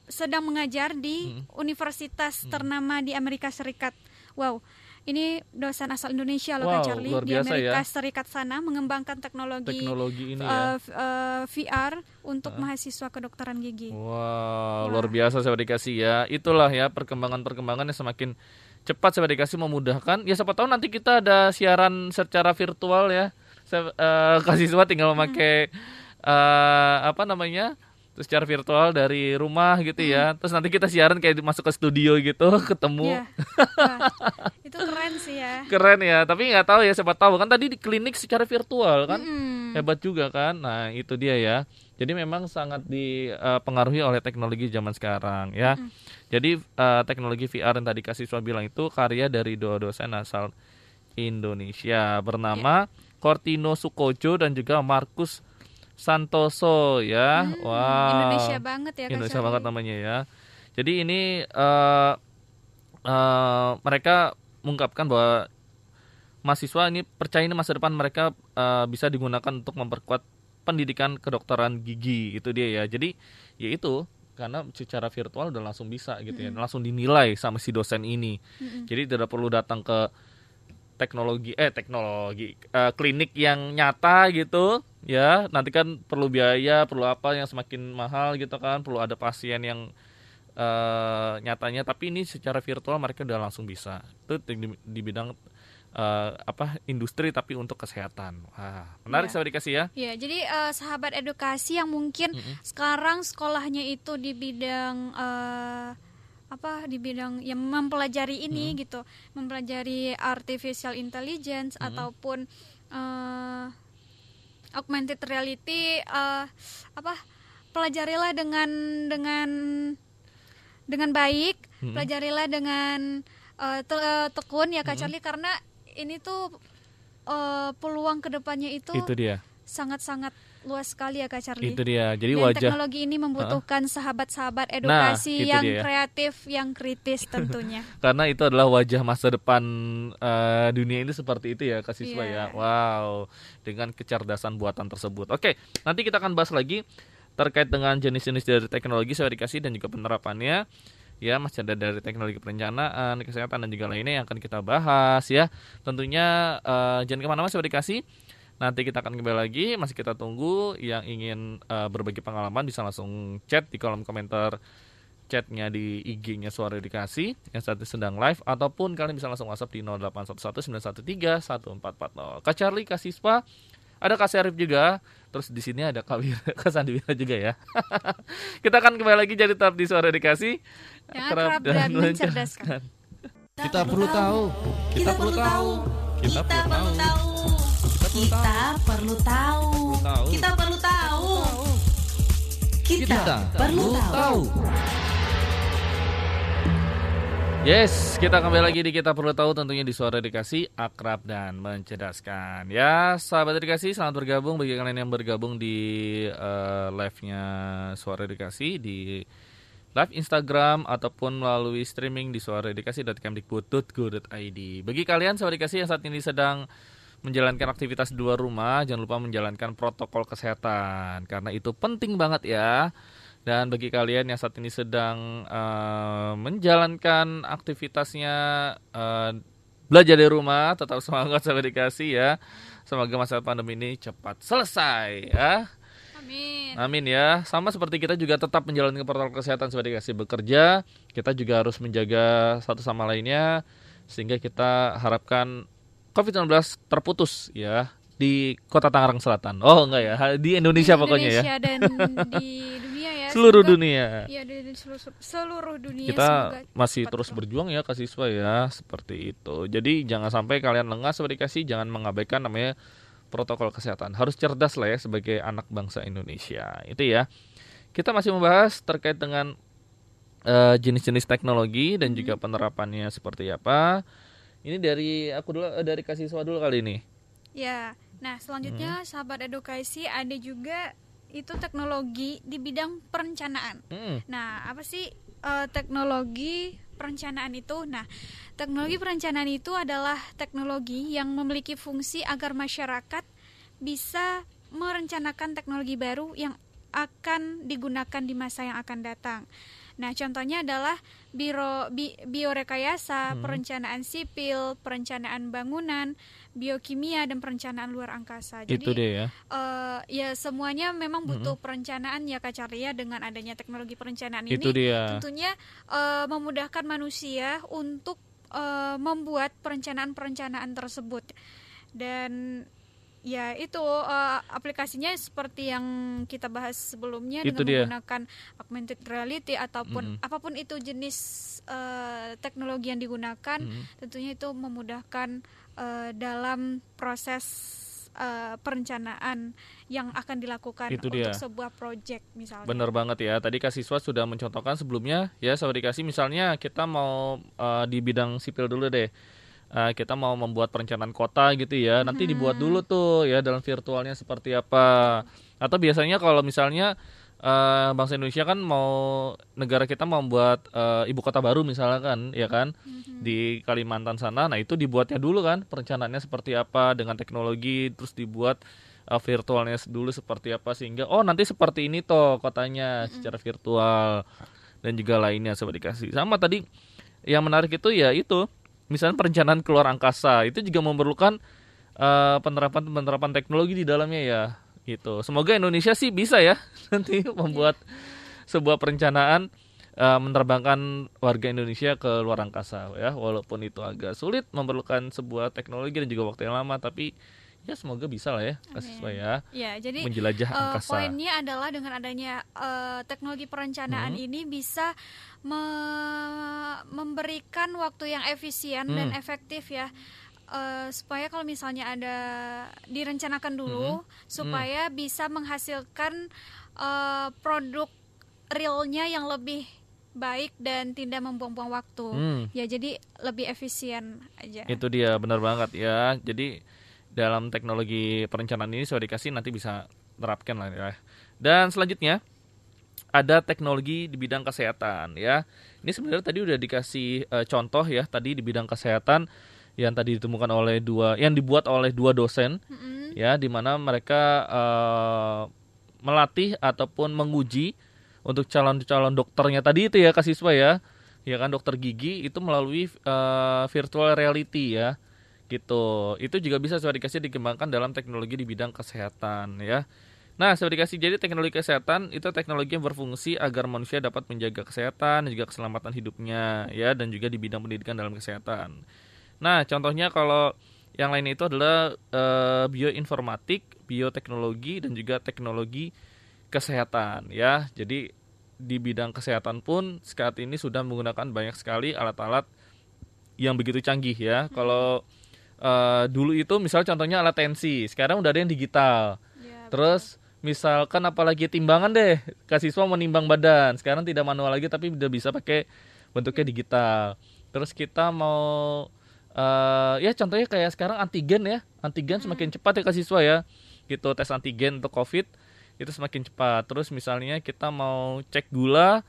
Speaker 3: sedang mengajar di universitas ternama di Amerika Serikat. Wow. Ini dosen asal Indonesia loh
Speaker 2: Wow,
Speaker 3: Kak Charlie di
Speaker 2: biasa
Speaker 3: Amerika
Speaker 2: ya.
Speaker 3: Serikat sana mengembangkan teknologi,
Speaker 2: teknologi ini
Speaker 3: eh,
Speaker 2: ya.
Speaker 3: v- eh, VR untuk mahasiswa kedokteran gigi.
Speaker 2: Wow, luar biasa saya dikasih ya. Itulah ya perkembangan-perkembangan yang semakin cepat saya dikasih memudahkan. Ya siapa tahu nanti kita ada siaran secara virtual ya. Saya eh, kasih semua tinggal memakai eh, apa namanya? Terus secara virtual dari rumah gitu ya. Terus nanti kita siaran kayak masuk ke studio gitu, ketemu.
Speaker 3: Iya. Wah, itu keren sih ya.
Speaker 2: Keren ya, tapi nggak tahu ya siapa tahu kan tadi di klinik secara virtual kan
Speaker 3: Mm.
Speaker 2: hebat juga kan. Nah itu dia ya. Jadi memang sangat dipengaruhi oleh teknologi zaman sekarang ya. Jadi eh, teknologi VR yang tadi kasih siswa bilang itu karya dari dua dosen asal Indonesia bernama Cortino Sukojo dan juga Markus Santoso ya. Wow.
Speaker 3: Hmm, Indonesia banget ya
Speaker 2: Indonesia banget namanya ya. Jadi ini eh eh, mereka mengungkapkan bahwa mahasiswa ini percaya ini masa depan mereka eh, bisa digunakan untuk memperkuat pendidikan kedokteran gigi itu dia ya. Jadi ya itu karena secara virtual udah langsung bisa gitu ya, langsung dinilai sama si dosen ini. Jadi tidak perlu datang ke teknologi eh teknologi eh, klinik yang nyata gitu ya. Nanti kan perlu biaya perlu apa yang semakin mahal gitu kan perlu ada pasien yang eh, nyatanya. Tapi ini secara virtual mereka udah langsung bisa. Itu di, di bidang eh, apa industri tapi untuk kesehatan. Wah menarik
Speaker 3: Iya.
Speaker 2: saya dikasih ya.
Speaker 3: Ya, jadi eh, sahabat edukasi yang mungkin sekarang sekolahnya itu di bidang eh, apa di bidang yang mempelajari ini gitu, mempelajari artificial intelligence ataupun eh, augmented reality eh, apa pelajarilah dengan dengan dengan baik, pelajarilah dengan eh, te- tekun ya Kak Charlie karena ini tuh eh, peluang ke depannya itu
Speaker 2: itu dia.
Speaker 3: sangat-sangat luas sekali ya Kak Charlie.
Speaker 2: itu dia jadi
Speaker 3: Dan
Speaker 2: wajah
Speaker 3: teknologi ini membutuhkan sahabat-sahabat edukasi
Speaker 2: itu
Speaker 3: yang
Speaker 2: dia.
Speaker 3: kreatif, yang kritis tentunya.
Speaker 2: karena itu adalah wajah masa depan eh, dunia ini seperti itu ya Kak Siswa ya.
Speaker 3: Iya.
Speaker 2: Wow, dengan kecerdasan buatan tersebut. Oke, nanti kita akan bahas lagi terkait dengan jenis-jenis dari teknologi dikasih dan juga penerapannya. Ya, masih ada dari teknologi perencanaan, kesehatan dan juga lainnya yang akan kita bahas ya. Tentunya eh, jangan ke mana-mana dikasih. Nanti kita akan kembali lagi, masih kita tunggu yang ingin eh, berbagi pengalaman bisa langsung chat di kolom komentar chatnya di IG-nya Suara Edukasi yang saat ini sedang live ataupun kalian bisa langsung WhatsApp di 081191131440. Kak Charlie, Kak Sispa, ada Kak Syarif juga. Terus di sini ada Kak Wira, Kak Sandiwira juga ya. Kita akan kembali lagi jadi tetap di Suara Edukasi.
Speaker 3: Yang akrab dan mencerdaskan.
Speaker 4: Kita perlu tahu. Kita perlu tahu. Kita perlu tahu.
Speaker 1: Kita perlu tahu.
Speaker 4: Tahu.
Speaker 1: Kita perlu tahu. Kita perlu tahu.
Speaker 2: Yes, kita kembali lagi di Kita Perlu Tahu tentunya di Suara Edukasi Akrab dan Mencerdaskan Ya, sahabat edukasi selamat bergabung Bagi kalian yang bergabung di eh, live-nya Suara Edukasi Di live Instagram ataupun melalui streaming di suaraedukasi.kemdikbud.go.id. Bagi kalian Suara Edukasi yang saat ini sedang menjalankan aktivitas di luar rumah, jangan lupa menjalankan protokol kesehatan karena itu penting banget ya. Dan bagi kalian yang saat ini sedang uh, menjalankan aktivitasnya uh, belajar di rumah, tetap semangat sampai dikasih ya. Semoga masa pandemi ini cepat selesai ya.
Speaker 3: Amin.
Speaker 2: Amin ya. Sama seperti kita juga tetap menjalankan protokol kesehatan sebagai dikasih bekerja, kita juga harus menjaga satu sama lainnya sehingga kita harapkan COVID-19 terputus ya di Kota Tangerang Selatan. Oh enggak ya, di Indonesia,
Speaker 3: Di
Speaker 2: pokoknya ya.
Speaker 3: Indonesia dan di dunia ya.
Speaker 2: Seluruh
Speaker 3: Semoga-
Speaker 2: dunia.
Speaker 3: Iya di di seluruh, seluruh dunia
Speaker 2: kita masih
Speaker 3: cepat
Speaker 2: terus berjuang ya kasih siswa ya seperti itu jadi jangan sampai kalian lengah seperti dikasih jangan mengabaikan namanya protokol kesehatan harus cerdas lah ya sebagai anak bangsa Indonesia itu ya kita masih membahas terkait dengan eh, jenis-jenis teknologi dan juga penerapannya seperti apa ini dari aku dulu eh, dari kasih siswa dulu kali ini
Speaker 3: Ya, nah selanjutnya
Speaker 2: Hmm.
Speaker 3: sahabat edukasi ada juga itu teknologi di bidang perencanaan.
Speaker 2: Hmm,
Speaker 3: Nah, apa sih eh, teknologi perencanaan itu? Nah, teknologi perencanaan itu adalah teknologi yang memiliki fungsi agar masyarakat bisa merencanakan teknologi baru yang akan digunakan di masa yang akan datang. Nah, contohnya adalah biro bi, biorekayasa,
Speaker 2: Hmm.
Speaker 3: perencanaan sipil, perencanaan bangunan, biokimia dan perencanaan luar angkasa.
Speaker 2: itu dia ya.
Speaker 3: eh, ya semuanya memang butuh perencanaan ya Kak Charlie ya. Dengan adanya teknologi perencanaan
Speaker 2: itu
Speaker 3: ini
Speaker 2: dia.
Speaker 3: tentunya eh, memudahkan manusia untuk eh, membuat perencanaan-perencanaan tersebut. Dan ya itu eh, aplikasinya seperti yang kita bahas sebelumnya
Speaker 2: Itu
Speaker 3: dengan
Speaker 2: dia.
Speaker 3: menggunakan augmented reality ataupun apa pun itu jenis eh, teknologi yang digunakan
Speaker 2: Mm.
Speaker 3: tentunya itu memudahkan eh, dalam proses eh, perencanaan yang akan dilakukan
Speaker 2: Itu
Speaker 3: untuk
Speaker 2: dia.
Speaker 3: sebuah project misalnya.
Speaker 2: Bener banget ya. Tadi Kak Siswa sudah mencontohkan sebelumnya ya sahabat dikasih misalnya kita mau eh, di bidang sipil dulu deh. Eh, kita mau membuat perencanaan kota gitu ya. Nanti dibuat dulu tuh ya dalam virtualnya seperti apa. Atau biasanya kalau misalnya eh, bangsa Indonesia kan mau negara kita mau membuat eh, ibu kota baru misalnya kan, ya kan? Di Kalimantan sana. Nah, itu dibuatnya dulu kan perencanaannya seperti apa dengan teknologi terus dibuat uh, virtualnya dulu seperti apa sehingga oh nanti seperti ini toh kotanya secara virtual dan juga lainnya sobat dikasih sama tadi yang menarik itu ya itu misalnya perencanaan keluar angkasa itu juga memerlukan uh, penerapan penerapan teknologi di dalamnya ya gitu. Semoga Indonesia sih bisa ya nanti membuat sebuah perencanaan uh, menerbangkan warga Indonesia ke luar angkasa ya. Walaupun itu agak sulit memerlukan sebuah teknologi dan juga waktu yang lama tapi ya semoga bisa lah ya kasih ya
Speaker 3: Ya, jadi
Speaker 2: menjelajah
Speaker 3: eh,
Speaker 2: angkasa
Speaker 3: poinnya adalah dengan adanya eh, teknologi perencanaan
Speaker 2: Hmm.
Speaker 3: ini bisa me- memberikan waktu yang efisien dan
Speaker 2: Hmm.
Speaker 3: efektif ya. Eh, supaya kalau misalnya ada direncanakan dulu supaya bisa menghasilkan eh, produk realnya yang lebih baik dan tidak membuang-buang waktu.
Speaker 2: Hmm.
Speaker 3: Ya, jadi lebih efisien aja.
Speaker 2: Itu dia benar banget ya. Jadi dalam teknologi perencanaan ini sudah dikasih nanti bisa terapkan lah ya. Dan selanjutnya ada teknologi di bidang kesehatan ya. Ini sebenarnya tadi udah dikasih eh, contoh ya tadi di bidang kesehatan yang tadi ditemukan oleh dua yang dibuat oleh dua dosen
Speaker 3: Mm-mm.
Speaker 2: ya di mana mereka eh, melatih ataupun menguji untuk calon-calon dokternya tadi itu ya Kak siswa ya ya kan dokter gigi itu melalui eh, virtual reality ya gitu. Itu juga bisa sudah dikasih dikembangkan dalam teknologi di bidang kesehatan ya. Nah sudah dikasih. Jadi teknologi kesehatan itu teknologi yang berfungsi agar manusia dapat menjaga kesehatan dan juga keselamatan hidupnya ya dan juga di bidang pendidikan dalam kesehatan. Nah contohnya kalau yang lain itu adalah eh, bioinformatik, bioteknologi dan juga teknologi kesehatan ya. Jadi di bidang kesehatan pun saat ini sudah menggunakan banyak sekali alat-alat yang begitu canggih ya. Kalau eh, dulu itu misal contohnya alat tensi, sekarang udah ada yang digital.
Speaker 3: Ya,
Speaker 2: Terus misalkan apalagi timbangan deh, kak siswa menimbang badan. Sekarang tidak manual lagi tapi udah bisa pakai bentuknya digital. Terus kita mau eh ya contohnya kayak sekarang antigen ya. Antigen semakin cepat ya kak siswa ya. Gitu tes antigen untuk Covid itu semakin cepat. Terus misalnya kita mau cek gula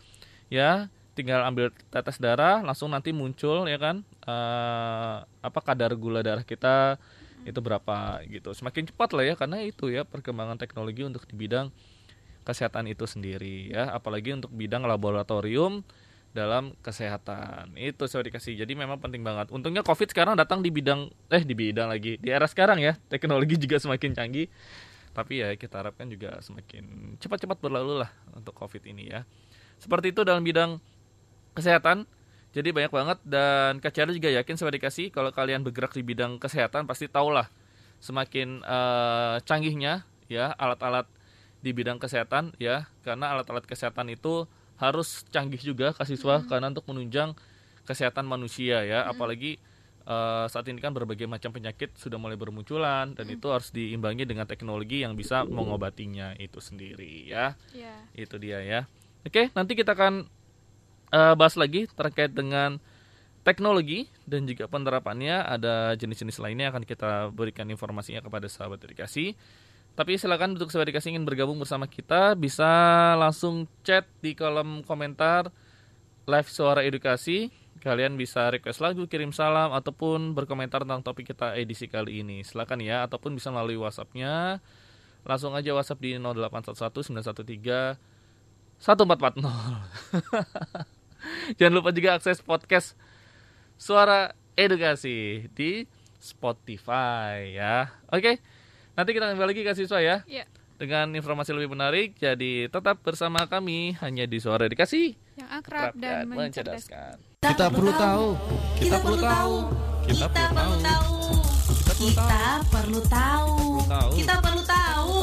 Speaker 2: ya tinggal ambil tetes darah langsung nanti muncul ya kan eh, apa kadar gula darah kita itu berapa gitu. Semakin cepat lah ya karena itu ya perkembangan teknologi untuk di bidang kesehatan itu sendiri ya. Apalagi untuk bidang laboratorium dalam kesehatan. Itu saya dikasih. Jadi memang penting banget. Untungnya covid sekarang datang di bidang eh di bidang lagi. Di era sekarang ya teknologi juga semakin canggih. Tapi ya kita harapkan juga semakin cepat-cepat berlalu lah untuk covid ini ya. Seperti itu dalam bidang kesehatan. Jadi banyak banget dan Kak Ciara juga yakin saya dikasih kalau kalian bergerak di bidang kesehatan pasti tahulah semakin eh, canggihnya ya alat-alat di bidang kesehatan ya. Karena alat-alat kesehatan itu harus canggih juga kak siswa karena untuk menunjang kesehatan manusia ya. Apalagi eh, saat ini kan berbagai macam penyakit sudah mulai bermunculan dan itu harus diimbangi dengan teknologi yang bisa mengobatinya itu sendiri ya.
Speaker 3: Ya.
Speaker 2: itu dia ya. Oke nanti kita akan eh, bahas lagi terkait dengan teknologi dan juga penerapannya. Ada jenis-jenis lainnya akan kita berikan informasinya kepada sahabat edukasi. Tapi silakan untuk sahabat edukasi ingin bergabung bersama kita bisa langsung chat di kolom komentar live suara edukasi. Kalian bisa request lagu kirim salam ataupun berkomentar tentang topik kita edisi kali ini. Silakan ya ataupun bisa melalui whatsappnya. Langsung aja whatsapp di 0811 913 1440 Jangan lupa juga akses podcast Suara Edukasi di Spotify ya. Oke. Nanti kita kembali lagi ke siswa ya
Speaker 3: Ya.
Speaker 2: dengan informasi lebih menarik. Jadi tetap bersama kami hanya di Suara Edukasi.
Speaker 3: Yang akrab dan mencerdaskan.
Speaker 4: Kita perlu tahu. Kita perlu tahu. Kita perlu tahu.
Speaker 1: Kita perlu tahu.
Speaker 4: Tahu.
Speaker 1: Kita perlu tahu.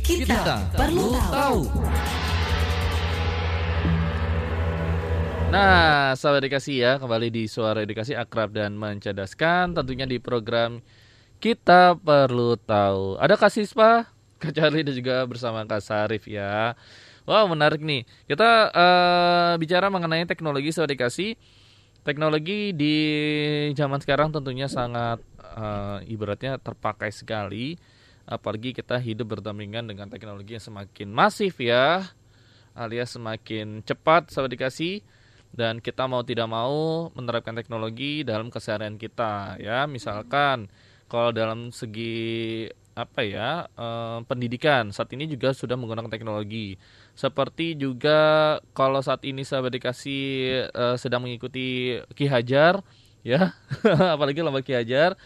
Speaker 1: Kita
Speaker 4: Kita
Speaker 1: perlu tahu.
Speaker 2: Nah, sahabat edukasi ya, kembali di Suara Edukasi Akrab dan Mencerdaskan, tentunya di program Kita Perlu Tahu. Ada Kak Sispa, Kak dan juga bersama Kak Sarif ya. Wow, menarik nih. Kita eh, bicara mengenai teknologi sahabat edukasi. Teknologi di zaman sekarang tentunya sangat eh, ibaratnya terpakai sekali. Apalagi kita hidup berdampingan dengan teknologi yang semakin masif ya alias semakin cepat sahabat dikasih dan kita mau tidak mau menerapkan teknologi dalam keseharian kita ya. Misalkan kalau dalam segi apa ya eh, pendidikan saat ini juga sudah menggunakan teknologi. Seperti juga kalau saat ini sahabat dikasih eh, sedang mengikuti Ki Hajar ya. Apalagi lomba Ki Hajar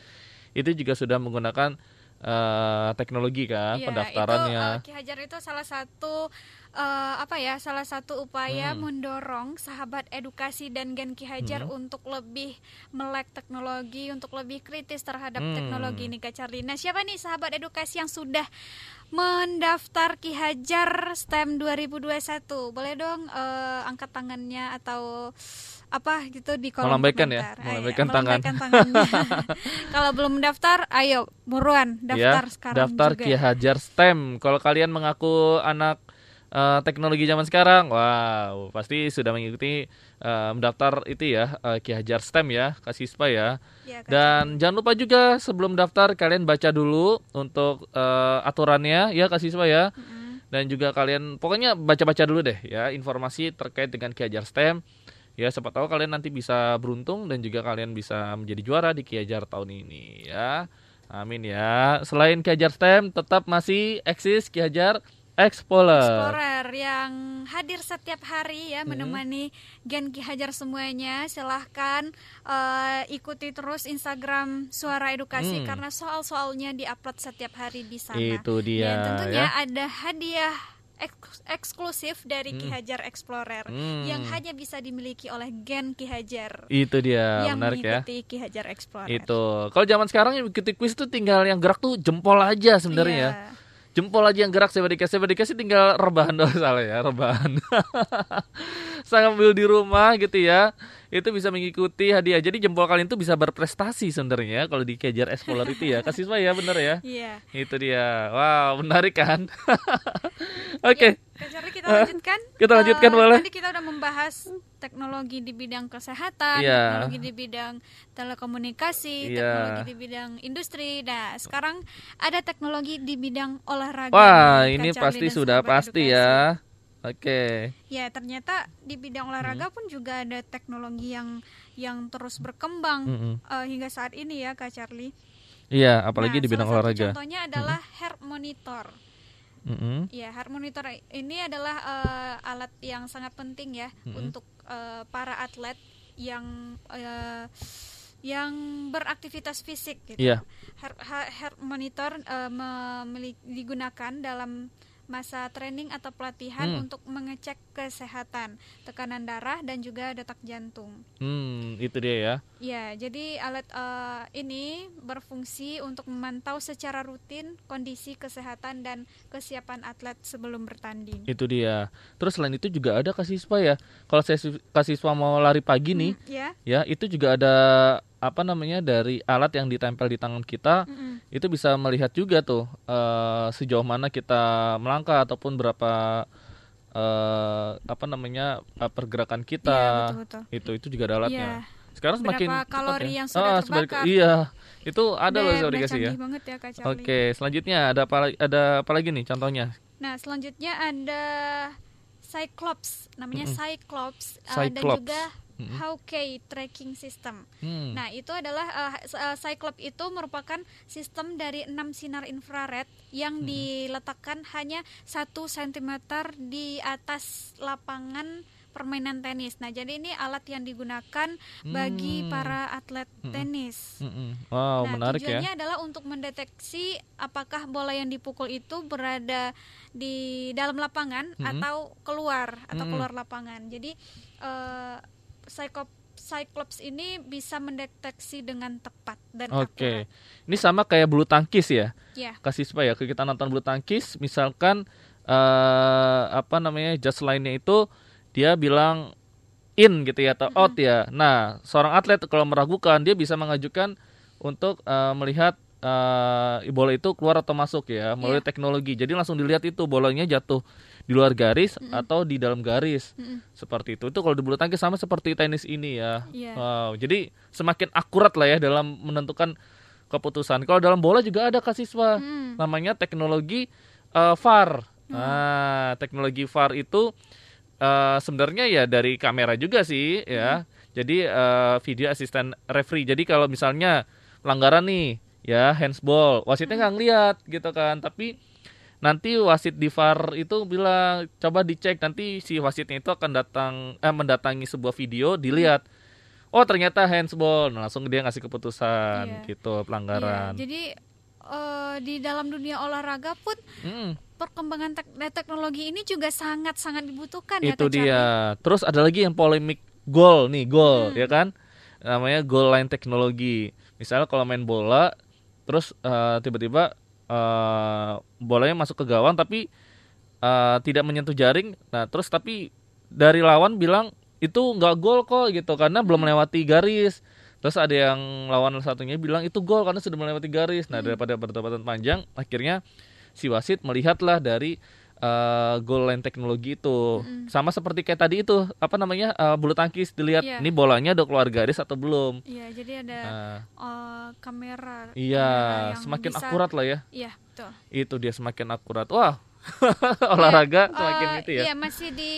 Speaker 2: itu juga sudah menggunakan eh, teknologi kan
Speaker 3: Ya,
Speaker 2: pendaftarannya
Speaker 3: Itu, eh, Ki Hajar itu salah satu eh, apa ya? Salah satu upaya
Speaker 2: Hmm.
Speaker 3: mendorong sahabat edukasi dan Gen Ki Hajar untuk lebih melek teknologi, untuk lebih kritis terhadap
Speaker 2: Hmm.
Speaker 3: teknologi nih Kak Charlie. Nah, siapa nih sahabat edukasi yang sudah mendaftar Ki Hajar STEM 2021? Boleh dong eh, angkat tangannya atau apa gitu di kolom
Speaker 2: Melambaikan ya,
Speaker 3: komentar.
Speaker 2: Melambaikan tangan.
Speaker 3: melambaikan tangannya. Kalau belum daftar, ayo buruan daftar
Speaker 2: ya,
Speaker 3: sekarang
Speaker 2: daftar
Speaker 3: juga.
Speaker 2: Ki Hajar STEM. Kalau kalian mengaku anak eh, teknologi zaman sekarang, wow, pasti sudah mengikuti eh, mendaftar itu ya eh, Ki Hajar STEM ya, kasih siswa ya.
Speaker 3: Ya, Kak
Speaker 2: Dan jangan lupa juga sebelum daftar kalian baca dulu untuk eh, aturannya ya kasih siswa ya.
Speaker 3: Mm-mm.
Speaker 2: Dan juga kalian pokoknya baca-baca dulu deh ya informasi terkait dengan Ki Hajar STEM. Ya siapa tahu kalian nanti bisa beruntung dan juga kalian bisa menjadi juara di Ki Hajar tahun ini ya. Amin ya. Selain Ki Hajar STEM tetap masih eksis Ki Hajar Explorer.
Speaker 3: Explorer yang hadir setiap hari ya
Speaker 2: Hmm.
Speaker 3: menemani Gen Ki Hajar semuanya. Silahkan eh, ikuti terus Instagram Suara Edukasi
Speaker 2: Hmm.
Speaker 3: karena soal-soalnya diupload setiap hari di sana.
Speaker 2: Itu dia
Speaker 3: Dan tentunya
Speaker 2: ya.
Speaker 3: ada hadiah eks- eksklusif dari Ki
Speaker 2: Hmm.
Speaker 3: Hajar Explorer
Speaker 2: Hmm.
Speaker 3: yang hanya bisa dimiliki oleh Gen Ki Hajar
Speaker 2: Itu dia
Speaker 3: yang
Speaker 2: menarik ya.
Speaker 3: Ki Hajar Explorer.
Speaker 2: Itu. Kalau zaman sekarang yang ikuti quiz tuh tinggal yang gerak tuh jempol aja sebenarnya ya. Jempol aja yang gerak saya dikasih saya dikasih tinggal rebahan doang salah ya rebahan. Sambil di rumah gitu ya itu bisa mengikuti hadiah. Jadi jempol kalian tuh bisa berprestasi sebenarnya kalau di kejar Explorer itu ya. Kasih saya bener ya.
Speaker 3: Iya.
Speaker 2: itu dia. Wow menarik kan? Oke.
Speaker 3: Kak Charlie, kita lanjutkan.
Speaker 2: kita lanjutkan,
Speaker 3: Eh,
Speaker 2: boleh?
Speaker 3: Tadi kita udah membahas teknologi di bidang kesehatan,
Speaker 2: Iya.
Speaker 3: teknologi di bidang telekomunikasi,
Speaker 2: Iya.
Speaker 3: teknologi di bidang industri. Nah, sekarang ada teknologi di bidang olahraga.
Speaker 2: wah
Speaker 3: Kak
Speaker 2: ini pasti sudah pasti
Speaker 3: edukasi.
Speaker 2: ya Oke.
Speaker 3: Ya, ternyata di bidang olahraga pun juga ada teknologi yang yang terus berkembang
Speaker 2: Mm-mm.
Speaker 3: eh, hingga saat ini ya, Kak Charlie.
Speaker 2: Iya, apalagi
Speaker 3: Nah,
Speaker 2: di bidang olahraga.
Speaker 3: Contohnya adalah heart monitor.
Speaker 2: Mm-mm.
Speaker 3: Ya, heart monitor ini adalah eh, alat yang sangat penting ya
Speaker 2: Mm-mm.
Speaker 3: untuk eh, para atlet yang eh, yang beraktivitas fisik gitu. Heart monitor memili- digunakan dalam masa training atau pelatihan
Speaker 2: Hmm.
Speaker 3: untuk mengecek kesehatan, tekanan darah dan juga detak jantung.
Speaker 2: Hmm, itu dia ya.
Speaker 3: Ya, jadi alat eh, ini berfungsi untuk memantau secara rutin kondisi kesehatan dan kesiapan atlet sebelum bertanding.
Speaker 2: Itu dia. Terus selain itu juga ada kasiswa ya. Kalau saya kasiswa mau lari pagi nih,
Speaker 3: Hmm, ya.
Speaker 2: ya itu juga ada apa namanya dari alat yang ditempel di tangan kita
Speaker 3: Mm-mm.
Speaker 2: itu bisa melihat juga tuh eh, sejauh mana kita melangkah ataupun berapa eh, apa namanya eh, pergerakan kita
Speaker 3: Iya, betul-betul.
Speaker 2: itu itu juga ada alatnya
Speaker 3: Iya.
Speaker 2: sekarang
Speaker 3: Berapa
Speaker 2: semakin cepat
Speaker 3: kalori
Speaker 2: ya.
Speaker 3: yang sudah
Speaker 2: Ah,
Speaker 3: terbakar.
Speaker 2: iya itu ada loh
Speaker 3: Udah-
Speaker 2: saya
Speaker 3: udah
Speaker 2: dikasih ya
Speaker 3: ya Kak Charlie.
Speaker 2: oke selanjutnya ada apa ada apa lagi nih contohnya
Speaker 3: Nah, selanjutnya ada Cyclops, namanya
Speaker 2: Mm-mm.
Speaker 3: Cyclops, uh, dan
Speaker 2: Cyclops.
Speaker 3: juga
Speaker 2: Mm-mm.
Speaker 3: Hawkeye tracking system.
Speaker 2: Hmm.
Speaker 3: Nah, itu adalah uh, uh, Cyclops itu merupakan sistem dari enam sinar infrared yang diletakkan hanya satu cm di atas lapangan permainan tenis. Nah, jadi ini alat yang digunakan bagi
Speaker 2: Hmm.
Speaker 3: para atlet tenis.
Speaker 2: Mm-mm. wow
Speaker 3: nah,
Speaker 2: menarik
Speaker 3: tujuannya
Speaker 2: ya
Speaker 3: adalah untuk mendeteksi apakah bola yang dipukul itu berada di dalam lapangan
Speaker 2: Mm-mm.
Speaker 3: atau keluar atau
Speaker 2: Mm-mm.
Speaker 3: keluar lapangan. Jadi eh Cyclops, Cyclops ini bisa mendeteksi dengan tepat dan
Speaker 2: oke.
Speaker 3: akurat.
Speaker 2: ini sama kayak bulu tangkis ya?
Speaker 3: Ya,
Speaker 2: kasiswa ya ke kita nonton bulu tangkis misalkan eh apa namanya just line-nya itu dia bilang in gitu ya atau out ya. Nah seorang atlet kalau meragukan dia bisa mengajukan untuk eh, melihat eh bola itu keluar atau masuk ya melalui
Speaker 3: Iya.
Speaker 2: teknologi. Jadi langsung dilihat itu bolanya jatuh di luar garis atau di dalam garis.
Speaker 3: Mm-mm.
Speaker 2: seperti itu. Itu kalau di bulu tangkis sama seperti tenis ini ya.
Speaker 3: Iya.
Speaker 2: wow. Jadi semakin akurat lah ya dalam menentukan keputusan. Kalau dalam bola juga ada kasiswa
Speaker 3: Hmm.
Speaker 2: namanya teknologi eh, VAR. Nah teknologi VAR itu eh, sebenarnya ya dari kamera juga sih ya. Jadi eh, video asisten referee. Jadi kalau misalnya pelanggaran nih ya handsball. Wasitnya nggak ngeliat gitu kan. Tapi nanti wasit di VAR itu bilang coba dicek nanti si wasitnya itu akan datang eh, mendatangi sebuah video dilihat. Oh ternyata handsball nah, langsung dia ngasih keputusan
Speaker 3: Iya.
Speaker 2: gitu
Speaker 3: Iya,
Speaker 2: pelanggaran.
Speaker 3: jadi eh, di dalam dunia olahraga pun
Speaker 2: Hmm,
Speaker 3: perkembangan tek- teknologi ini juga sangat-sangat dibutuhkan ya
Speaker 2: itu
Speaker 3: Kak Charlie.
Speaker 2: dia terus ada lagi yang polemik gol nih gol ya kan? Namanya goal line teknologi. Misalnya kalau main bola terus eh, tiba-tiba eh, bolanya masuk ke gawang tapi eh, tidak menyentuh jaring. Nah terus tapi dari lawan bilang itu nggak gol kok gitu karena belum melewati garis. Terus ada yang lawan satunya bilang itu gol karena sudah melewati garis. Nah daripada perdebatan panjang akhirnya si wasit melihatlah dari eh, goal line teknologi itu sama seperti kayak tadi itu apa namanya eh, bulu tangkis dilihat
Speaker 3: Iya.
Speaker 2: ini bolanya udah keluar garis atau belum
Speaker 3: Iya, jadi ada
Speaker 2: nah,
Speaker 3: eh, kamera.
Speaker 2: iya semakin
Speaker 3: bisa-
Speaker 2: akurat lah ya
Speaker 3: Iya, betul.
Speaker 2: itu dia semakin akurat wah olahraga
Speaker 3: Iya,
Speaker 2: semakin
Speaker 3: eh,
Speaker 2: itu ya
Speaker 3: Iya, masih di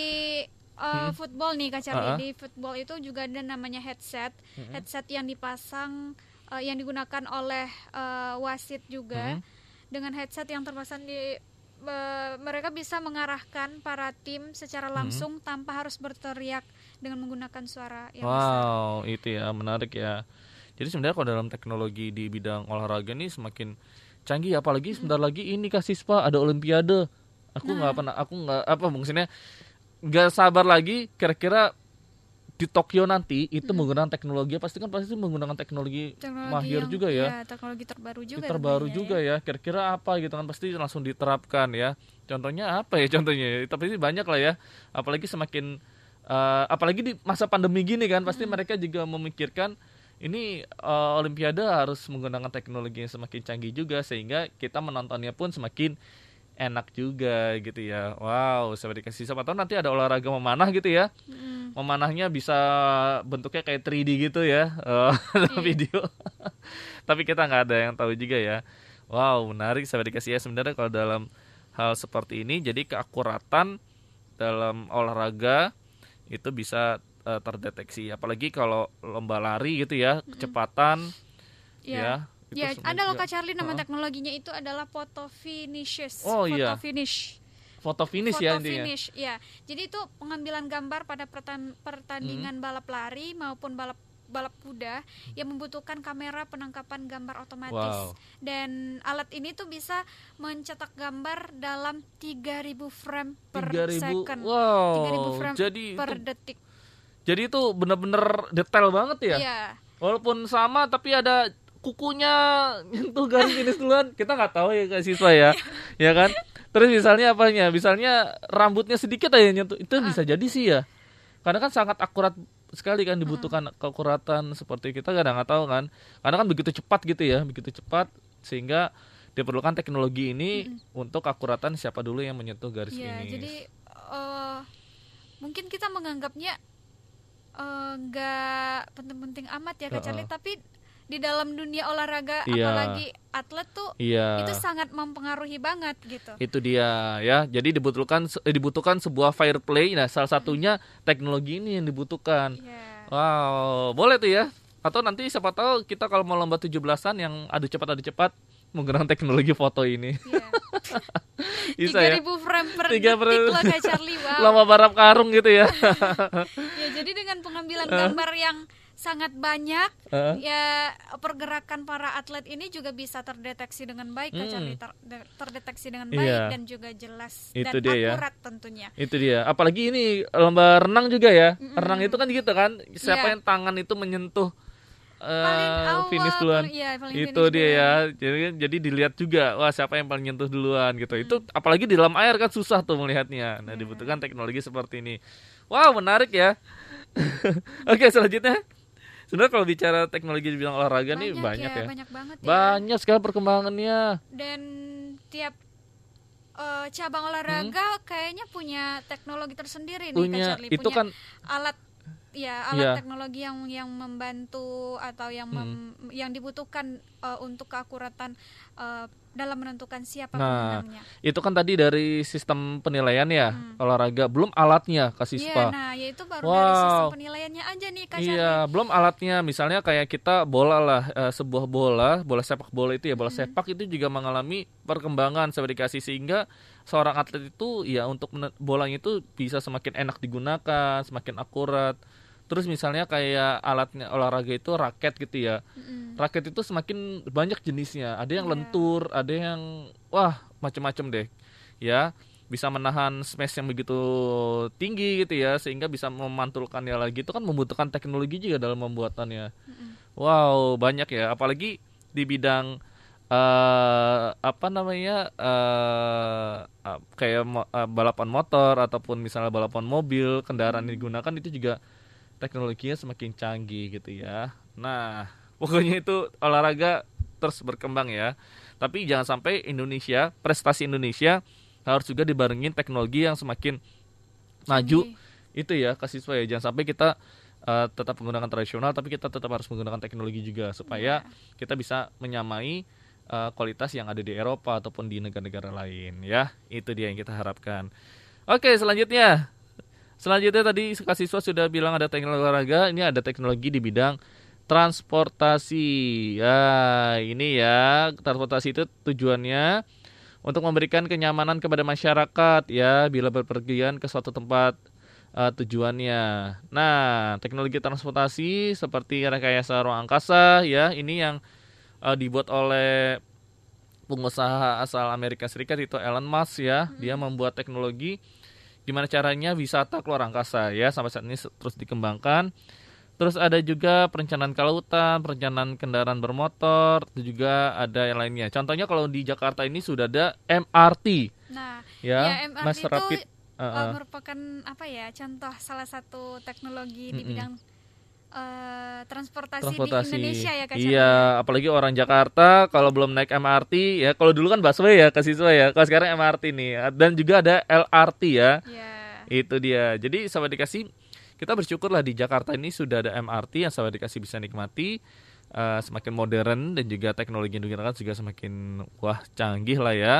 Speaker 3: eh, football nih Kak Charlie.
Speaker 2: Ah-ah.
Speaker 3: Di football itu juga ada namanya headset. Headset yang dipasang eh, yang digunakan oleh eh, wasit juga. Dengan headset yang terpasang di eh, mereka bisa mengarahkan para tim secara langsung tanpa harus berteriak dengan menggunakan suara yang besar.
Speaker 2: Wow, itu ya menarik ya. Jadi sebenarnya kalau dalam teknologi di bidang olahraga ini semakin canggih, apalagi sebentar lagi ini kak siswa ada Olimpiade. Aku nggak
Speaker 3: Nah.
Speaker 2: pernah, aku nggak apa maksudnya nggak sabar lagi. Kira-kira di Tokyo nanti itu menggunakan teknologi pasti kan pasti menggunakan teknologi,
Speaker 3: Teknologi
Speaker 2: mahir
Speaker 3: yang-
Speaker 2: juga ya.
Speaker 3: iya, teknologi terbaru juga.
Speaker 2: Terbaru
Speaker 3: tentunya
Speaker 2: juga ya. Kira-kira apa gitu kan pasti langsung diterapkan ya. Contohnya apa ya contohnya? Tapi banyak lah ya. Apalagi semakin eh, apalagi di masa pandemi gini kan pasti mereka juga memikirkan ini eh, Olimpiade harus menggunakan teknologi yang semakin canggih juga sehingga kita menontonnya pun semakin enak juga gitu ya. Wow, saya dikasih siapa tahu nanti ada olahraga memanah gitu ya.
Speaker 3: Mm.
Speaker 2: Memanahnya bisa bentuknya kayak 3D gitu ya eh, dalam
Speaker 3: Iya.
Speaker 2: video. Tapi kita nggak ada yang tahu juga ya. Wow, menarik saya dikasih ya sebenarnya kalau dalam hal seperti ini jadi keakuratan dalam olahraga itu bisa eh, terdeteksi. Apalagi kalau lomba lari gitu ya, kecepatan
Speaker 3: Ya.
Speaker 2: ya. itu
Speaker 3: Ya,
Speaker 2: sebenarnya
Speaker 3: ada loh Kak Charlie nama
Speaker 2: Heeh.
Speaker 3: teknologinya itu adalah photo finishes.
Speaker 2: Oh,
Speaker 3: foto
Speaker 2: iya.
Speaker 3: finish.
Speaker 2: Foto finish
Speaker 3: foto
Speaker 2: ya intinya.
Speaker 3: finish, ya. Jadi itu pengambilan gambar pada pertan-
Speaker 2: Hmm.
Speaker 3: pertandingan balap lari maupun balap balap kuda yang membutuhkan kamera penangkapan gambar otomatis.
Speaker 2: Wow.
Speaker 3: Dan alat ini tuh bisa mencetak gambar dalam 3000 frame per
Speaker 2: 3000.
Speaker 3: second.
Speaker 2: Wow.
Speaker 3: 3000 frame
Speaker 2: Jadi
Speaker 3: per
Speaker 2: itu,
Speaker 3: detik.
Speaker 2: jadi itu bener-bener detail banget ya.
Speaker 3: Iya.
Speaker 2: Walaupun sama tapi ada kukunya nyentuh garis finish duluan, kita nggak tahu ya kak siswa ya, ya kan? Terus misalnya apanya? Misalnya rambutnya sedikit aja nyentuh, itu bisa jadi sih ya. Karena kan sangat akurat sekali kan dibutuhkan keakuratan seperti kita kadang nggak tahu kan. Karena kan begitu cepat gitu ya, begitu cepat sehingga diperlukan teknologi ini untuk akuratan siapa dulu yang menyentuh garis
Speaker 3: Iya,
Speaker 2: finish.
Speaker 3: jadi eh, mungkin kita menganggapnya eh, nggak penting-penting amat ya Kak
Speaker 2: Heeh.
Speaker 3: Charlie, tapi di dalam dunia olahraga
Speaker 2: Iya.
Speaker 3: apalagi atlet tuh
Speaker 2: iya.
Speaker 3: itu sangat mempengaruhi banget gitu.
Speaker 2: itu dia ya jadi dibutuhkan eh, dibutuhkan sebuah fair play nah salah satunya teknologi ini yang dibutuhkan
Speaker 3: Iya.
Speaker 2: wow boleh tuh ya atau nanti siapa tahu kita kalau mau lomba 17-an yang adu cepat adu cepat menggunakan teknologi foto ini
Speaker 3: Iya.
Speaker 2: bisa ya
Speaker 3: 3000 frame per detik
Speaker 2: per-
Speaker 3: loh Kak Charlie. Wow.
Speaker 2: lomba balap karung gitu ya
Speaker 3: Ya, jadi dengan pengambilan gambar yang sangat banyak
Speaker 2: Eh,
Speaker 3: ya pergerakan para atlet ini juga bisa terdeteksi dengan baik
Speaker 2: Hmm.
Speaker 3: Charlie. Ter- de- terdeteksi dengan
Speaker 2: Iya.
Speaker 3: baik dan juga jelas
Speaker 2: Itu
Speaker 3: dan
Speaker 2: dia ya.
Speaker 3: akurat tentunya.
Speaker 2: itu dia apalagi ini lomba renang juga ya
Speaker 3: Mm-mm.
Speaker 2: renang itu kan gitu kan siapa
Speaker 3: Iya.
Speaker 2: yang tangan itu menyentuh eh,
Speaker 3: Paling awal
Speaker 2: finish duluan
Speaker 3: iya, paling
Speaker 2: itu
Speaker 3: finish
Speaker 2: dia
Speaker 3: duluan.
Speaker 2: ya jadi jadi dilihat juga wah siapa yang paling nyentuh duluan gitu itu apalagi di dalam air kan susah tuh melihatnya nah
Speaker 3: Iya.
Speaker 2: dibutuhkan teknologi seperti ini wow menarik ya oke selanjutnya sebenarnya kalau bicara teknologi di bidang olahraga nih banyak ya,
Speaker 3: banyak banget ya.
Speaker 2: banyak sekali perkembangannya
Speaker 3: Dan tiap eh, cabang olahraga kayaknya punya teknologi tersendiri nih Kak
Speaker 2: Hmm. punya
Speaker 3: Charlie.
Speaker 2: itu
Speaker 3: punya
Speaker 2: kan
Speaker 3: alat ya alat
Speaker 2: Iya.
Speaker 3: teknologi yang yang membantu atau yang mem- yang dibutuhkan eh, untuk keakuratan eh, dalam menentukan siapa
Speaker 2: Nah,
Speaker 3: pemenangnya.
Speaker 2: itu kan tadi dari sistem penilaian ya
Speaker 3: Hmm.
Speaker 2: olahraga belum alatnya kasih
Speaker 3: Iya,
Speaker 2: spa
Speaker 3: nah ya itu baru dari sistem
Speaker 2: Wow.
Speaker 3: penilaiannya aja nih Kak
Speaker 2: Iya, belum alatnya. Misalnya kayak kita bola lah, eh, sebuah bola, bola sepak bola itu ya, bola sepak itu juga mengalami perkembangan sertifikasi sehingga seorang atlet itu ya untuk bolanya itu bisa semakin enak digunakan, semakin akurat. Terus misalnya kayak alatnya olahraga itu raket gitu ya.
Speaker 3: Mm-mm.
Speaker 2: Raket itu semakin banyak jenisnya. Ada yang
Speaker 3: Iya.
Speaker 2: lentur, ada yang wah macem-macem deh. Ya, bisa menahan smash yang begitu tinggi gitu ya sehingga bisa memantulkannya lagi itu kan membutuhkan teknologi juga dalam pembuatannya.
Speaker 3: Mm-mm.
Speaker 2: Wow, banyak ya. Apalagi di bidang eh apa namanya eh ah, kayak mo- eh, balapan motor ataupun misalnya balapan mobil, kendaraan yang digunakan itu juga teknologinya semakin canggih gitu ya. Nah, pokoknya itu olahraga terus berkembang ya. Tapi jangan sampai Indonesia, prestasi Indonesia harus juga dibarengin teknologi yang semakin maju itu ya ke siswa ya. Jangan sampai kita uh, tetap menggunakan tradisional tapi kita tetap harus menggunakan teknologi juga supaya kita bisa menyamai uh, kualitas yang ada di Eropa ataupun di negara-negara lain ya. Itu dia yang kita harapkan. Oke selanjutnya selanjutnya tadi siswa sudah bilang ada teknologi olahraga ini ada teknologi di bidang transportasi ya ini ya transportasi itu tujuannya untuk memberikan kenyamanan kepada masyarakat ya bila berpergian ke suatu tempat uh, tujuannya. Nah, teknologi transportasi seperti rekayasa ruang angkasa ya ini yang uh, dibuat oleh pengusaha asal Amerika Serikat itu Elon Musk ya. Dia membuat teknologi gimana caranya wisata keluar angkasa ya sampai saat ini terus dikembangkan. Terus ada juga perencanaan kelautan, perencanaan kendaraan bermotor, itu juga ada yang lainnya. Contohnya kalau di Jakarta ini sudah ada MRT
Speaker 3: Nah,
Speaker 2: ya,
Speaker 3: ya, MRT
Speaker 2: mass
Speaker 3: itu
Speaker 2: rapid.
Speaker 3: uh, merupakan apa ya contoh salah satu teknologi di
Speaker 2: Mm-mm.
Speaker 3: bidang uh, transportasi,
Speaker 2: transportasi.
Speaker 3: di Indonesia ya Kak
Speaker 2: Iya, apalagi orang Jakarta kalau belum naik MRT ya, kalau dulu kan busway ya ke siswa ya. Kalau sekarang MRT nih dan juga ada LRT ya.
Speaker 3: Ya.
Speaker 2: Itu dia. Jadi sahabat dikasih kita bersyukurlah di Jakarta ini sudah ada MRT yang sahabat dikasih bisa nikmati eh, semakin modern dan juga teknologi yang digunakan juga semakin wah canggih lah ya.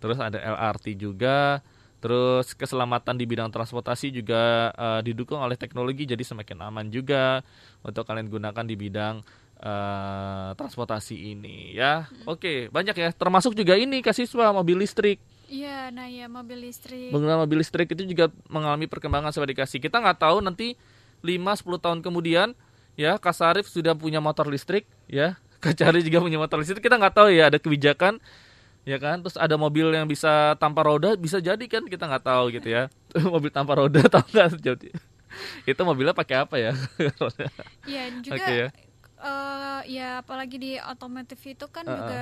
Speaker 2: Terus ada LRT juga. Terus keselamatan di bidang transportasi juga uh, didukung oleh teknologi jadi semakin aman juga untuk kalian gunakan di bidang uh, transportasi ini ya. Oke, banyak ya. Termasuk juga ini kasiswa mobil listrik.
Speaker 3: Iya, nah ya mobil listrik.
Speaker 2: Pengguna mobil listrik itu juga mengalami perkembangan seperti dikasih. Kita nggak tahu nanti 5-10 tahun kemudian ya Kasarif sudah punya motor listrik ya. Kacari juga punya motor listrik. Kita nggak tahu ya ada kebijakan ya kan? Terus ada mobil yang bisa tanpa roda bisa jadi kan? Kita nggak tahu gitu ya. Mobil tanpa roda tahu nggak jadi. Itu mobilnya pakai apa ya?
Speaker 3: Iya juga
Speaker 2: Oke ya.
Speaker 3: eh, ya apalagi di otomotif itu kan
Speaker 2: Uh-uh.
Speaker 3: juga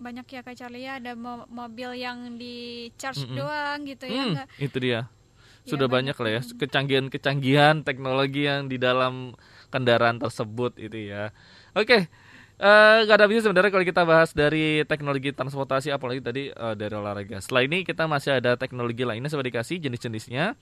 Speaker 3: banyak ya Kak Charlie ya. Ada mo- mobil yang di charge
Speaker 2: Mm-mm.
Speaker 3: doang gitu ya nggak?
Speaker 2: itu dia.
Speaker 3: Ya,
Speaker 2: sudah banyak.
Speaker 3: banyak.
Speaker 2: lah ya. Kecanggihan-kecanggihan teknologi yang di dalam kendaraan tersebut itu ya. Oke eh gak ada habisnya sebenarnya kalau kita bahas dari teknologi transportasi apalagi tadi eh, dari olahraga. Setelah ini kita masih ada teknologi lainnya seperti dikasih jenis-jenisnya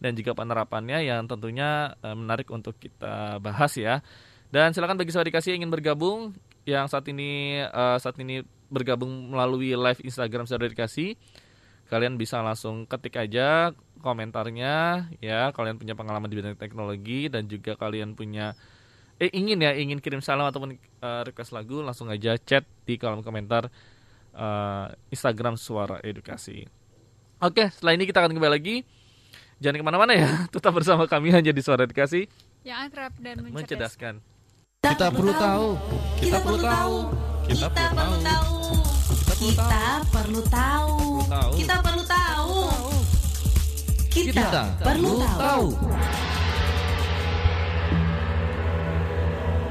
Speaker 2: dan juga penerapannya yang tentunya eh, menarik untuk kita bahas ya. Dan silakan bagi sahabat dikasih ingin bergabung yang saat ini eh, saat ini bergabung melalui live Instagram sahabat dikasih kalian bisa langsung ketik aja komentarnya ya. Kalian punya pengalaman di bidang teknologi dan juga kalian punya eh ingin ya ingin kirim salam ataupun eh, request lagu langsung aja chat di kolom komentar eh, Instagram Suara Edukasi. Oke, setelah ini kita akan kembali lagi. Jangan ke mana-mana ya, tetap bersama kami hanya di Suara Edukasi
Speaker 3: yang akrab dan mencerdas
Speaker 2: mencerdaskan.
Speaker 4: Kita perlu tahu. Kita perlu tahu. Kita perlu tahu.
Speaker 1: Kita perlu tahu.
Speaker 4: Tahu.
Speaker 1: Kita perlu tahu. Kita
Speaker 4: Kita
Speaker 1: perlu tahu.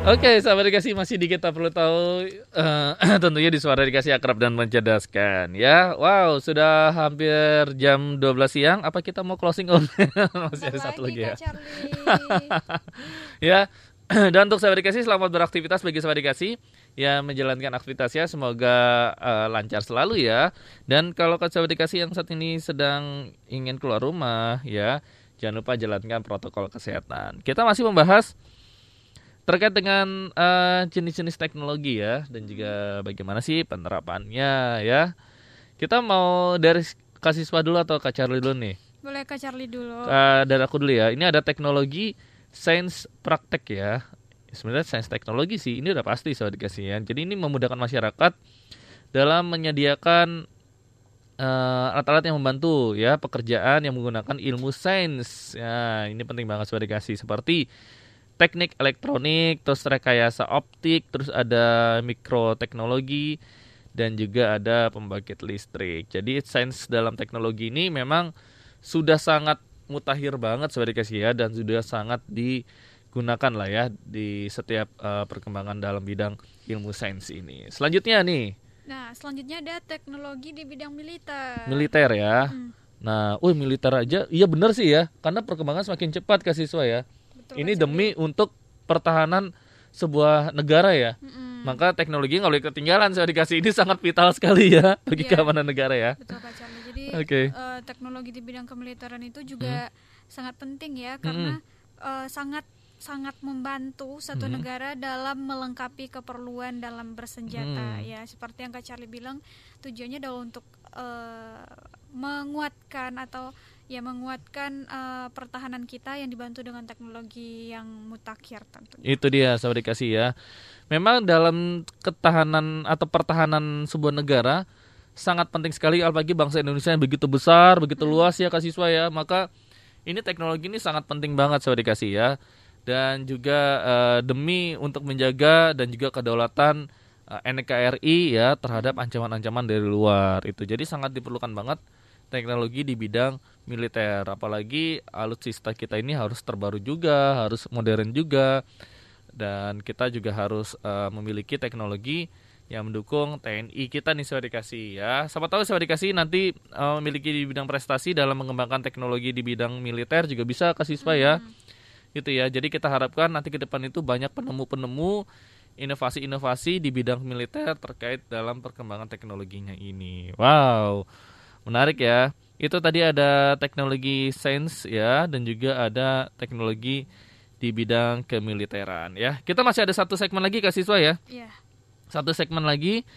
Speaker 2: Oke, sahabat dikasih masih di kita perlu tahu eh, tentunya di suara dikasih akrab dan mencerdaskan ya. Wow, sudah hampir jam 12 siang. Apa kita mau closing on? masih ada satu lagi ya. Ya. Dan untuk sahabat dikasih selamat beraktivitas bagi sahabat dikasih yang menjalankan aktivitasnya semoga eh, lancar selalu ya. Dan kalau ke sahabat dikasih yang saat ini sedang ingin keluar rumah ya, jangan lupa jalankan protokol kesehatan. Kita masih membahas terkait dengan eh, jenis-jenis teknologi ya dan juga bagaimana sih penerapannya ya. Kita mau dari kasiswa dulu atau Kak Charlie dulu nih?
Speaker 3: boleh Kak Charlie dulu
Speaker 2: Eh, dari aku dulu ya. Ini ada teknologi sains praktek ya. Sebenarnya sains teknologi sih ini udah pasti soal dikasih ya. Jadi ini memudahkan masyarakat dalam menyediakan eh, alat-alat yang membantu ya pekerjaan yang menggunakan ilmu sains. Ya, ini penting banget soal dikasih seperti teknik elektronik, terus rekayasa optik, terus ada mikroteknologi dan juga ada pembangkit listrik. Jadi sains dalam teknologi ini memang sudah sangat mutakhir banget sebagai kasih ya dan sudah sangat digunakan lah ya di setiap eh, perkembangan dalam bidang ilmu sains ini. Selanjutnya nih
Speaker 3: nah selanjutnya ada teknologi di bidang militer
Speaker 2: militer ya.
Speaker 3: Hmm,
Speaker 2: Nah, wih militer aja, iya bener sih ya, karena perkembangan semakin cepat ke siswa ya.
Speaker 3: Betul,
Speaker 2: Ini
Speaker 3: Kak
Speaker 2: demi untuk pertahanan sebuah negara ya.
Speaker 3: Mm-mm.
Speaker 2: Maka teknologi nggak boleh ketinggalan saya dikasih ini sangat vital sekali ya bagi
Speaker 3: Iya.
Speaker 2: keamanan negara ya.
Speaker 3: Betul Kak Charlie. Jadi
Speaker 2: Oke.
Speaker 3: eh, teknologi di bidang kemiliteran itu juga sangat penting ya karena eh, sangat sangat membantu satu
Speaker 2: Mhm.
Speaker 3: negara dalam melengkapi keperluan dalam bersenjata
Speaker 2: Hmm.
Speaker 3: ya seperti yang Kak Charlie bilang tujuannya adalah untuk eh, menguatkan atau ya menguatkan eh, pertahanan kita yang dibantu dengan teknologi yang mutakhir tentunya.
Speaker 2: Itu dia sahabat dikasih ya. Memang dalam ketahanan atau pertahanan sebuah negara sangat penting sekali apalagi bangsa Indonesia yang begitu besar, begitu luas ya Kak siswa ya. Maka ini teknologi ini sangat penting banget sahabat dikasih ya. Dan juga eh, demi untuk menjaga dan juga kedaulatan eh, NKRI ya terhadap ancaman-ancaman dari luar itu. Jadi sangat diperlukan banget teknologi di bidang militer. Apalagi alutsista kita ini harus terbaru juga harus modern juga. Dan kita juga harus eh, memiliki teknologi yang mendukung TNI kita nih saya dikasih ya. Siapa tahu saya dikasih nanti eh, memiliki di bidang prestasi dalam mengembangkan teknologi di bidang militer juga bisa ke siswa ya. Gitu ya. Jadi kita harapkan nanti ke depan itu banyak penemu-penemu inovasi-inovasi di bidang militer terkait dalam perkembangan teknologinya ini. Wow Menarik ya. Itu tadi ada teknologi sains ya dan juga ada teknologi di bidang kemiliteran ya. Kita masih ada satu segmen lagi Kak siswa ya.
Speaker 3: Iya.
Speaker 2: Satu segmen lagi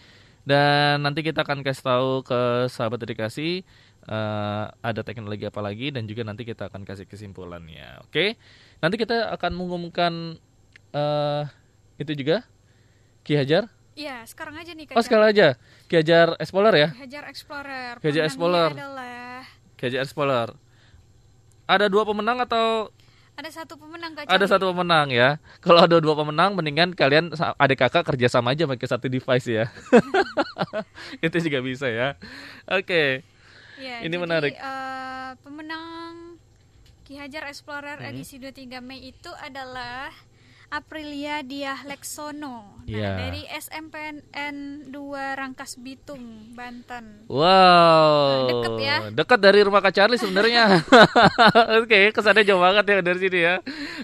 Speaker 2: dan nanti kita akan kasih tahu ke sahabat dedikasi eh, ada teknologi apa lagi dan juga nanti kita akan kasih kesimpulannya. Oke. Nanti kita akan mengumumkan eh itu juga Ki Hajar.
Speaker 3: Iya, sekarang aja nih Kak
Speaker 2: Oh, sekali aja. Ki Hajar Explorer ya.
Speaker 3: Ki Hajar Explorer. Pemenangnya
Speaker 2: Explorer.
Speaker 3: adalah
Speaker 2: Explorer. Ada dua pemenang atau
Speaker 3: ada satu pemenang Kak
Speaker 2: ada satu pemenang ya? Kalau ada dua pemenang, mendingan kalian adik kakak kerja sama aja pakai satu device ya. itu juga bisa ya. Oke.
Speaker 3: Iya,
Speaker 2: Ini
Speaker 3: jadi,
Speaker 2: menarik.
Speaker 3: eh, pemenang Ki Hajar Explorer
Speaker 2: Hmm.
Speaker 3: edisi 23 Mei itu adalah Aprilia Diah Leksono. Nah,
Speaker 2: Iya.
Speaker 3: dari SMPN 2 Rangkas Bitung, Banten.
Speaker 2: Wow.
Speaker 3: Deket ya.
Speaker 2: Dekat dari rumah Kak Charlie sebenarnya. Oke, kesannya jauh banget ya dari sini ya.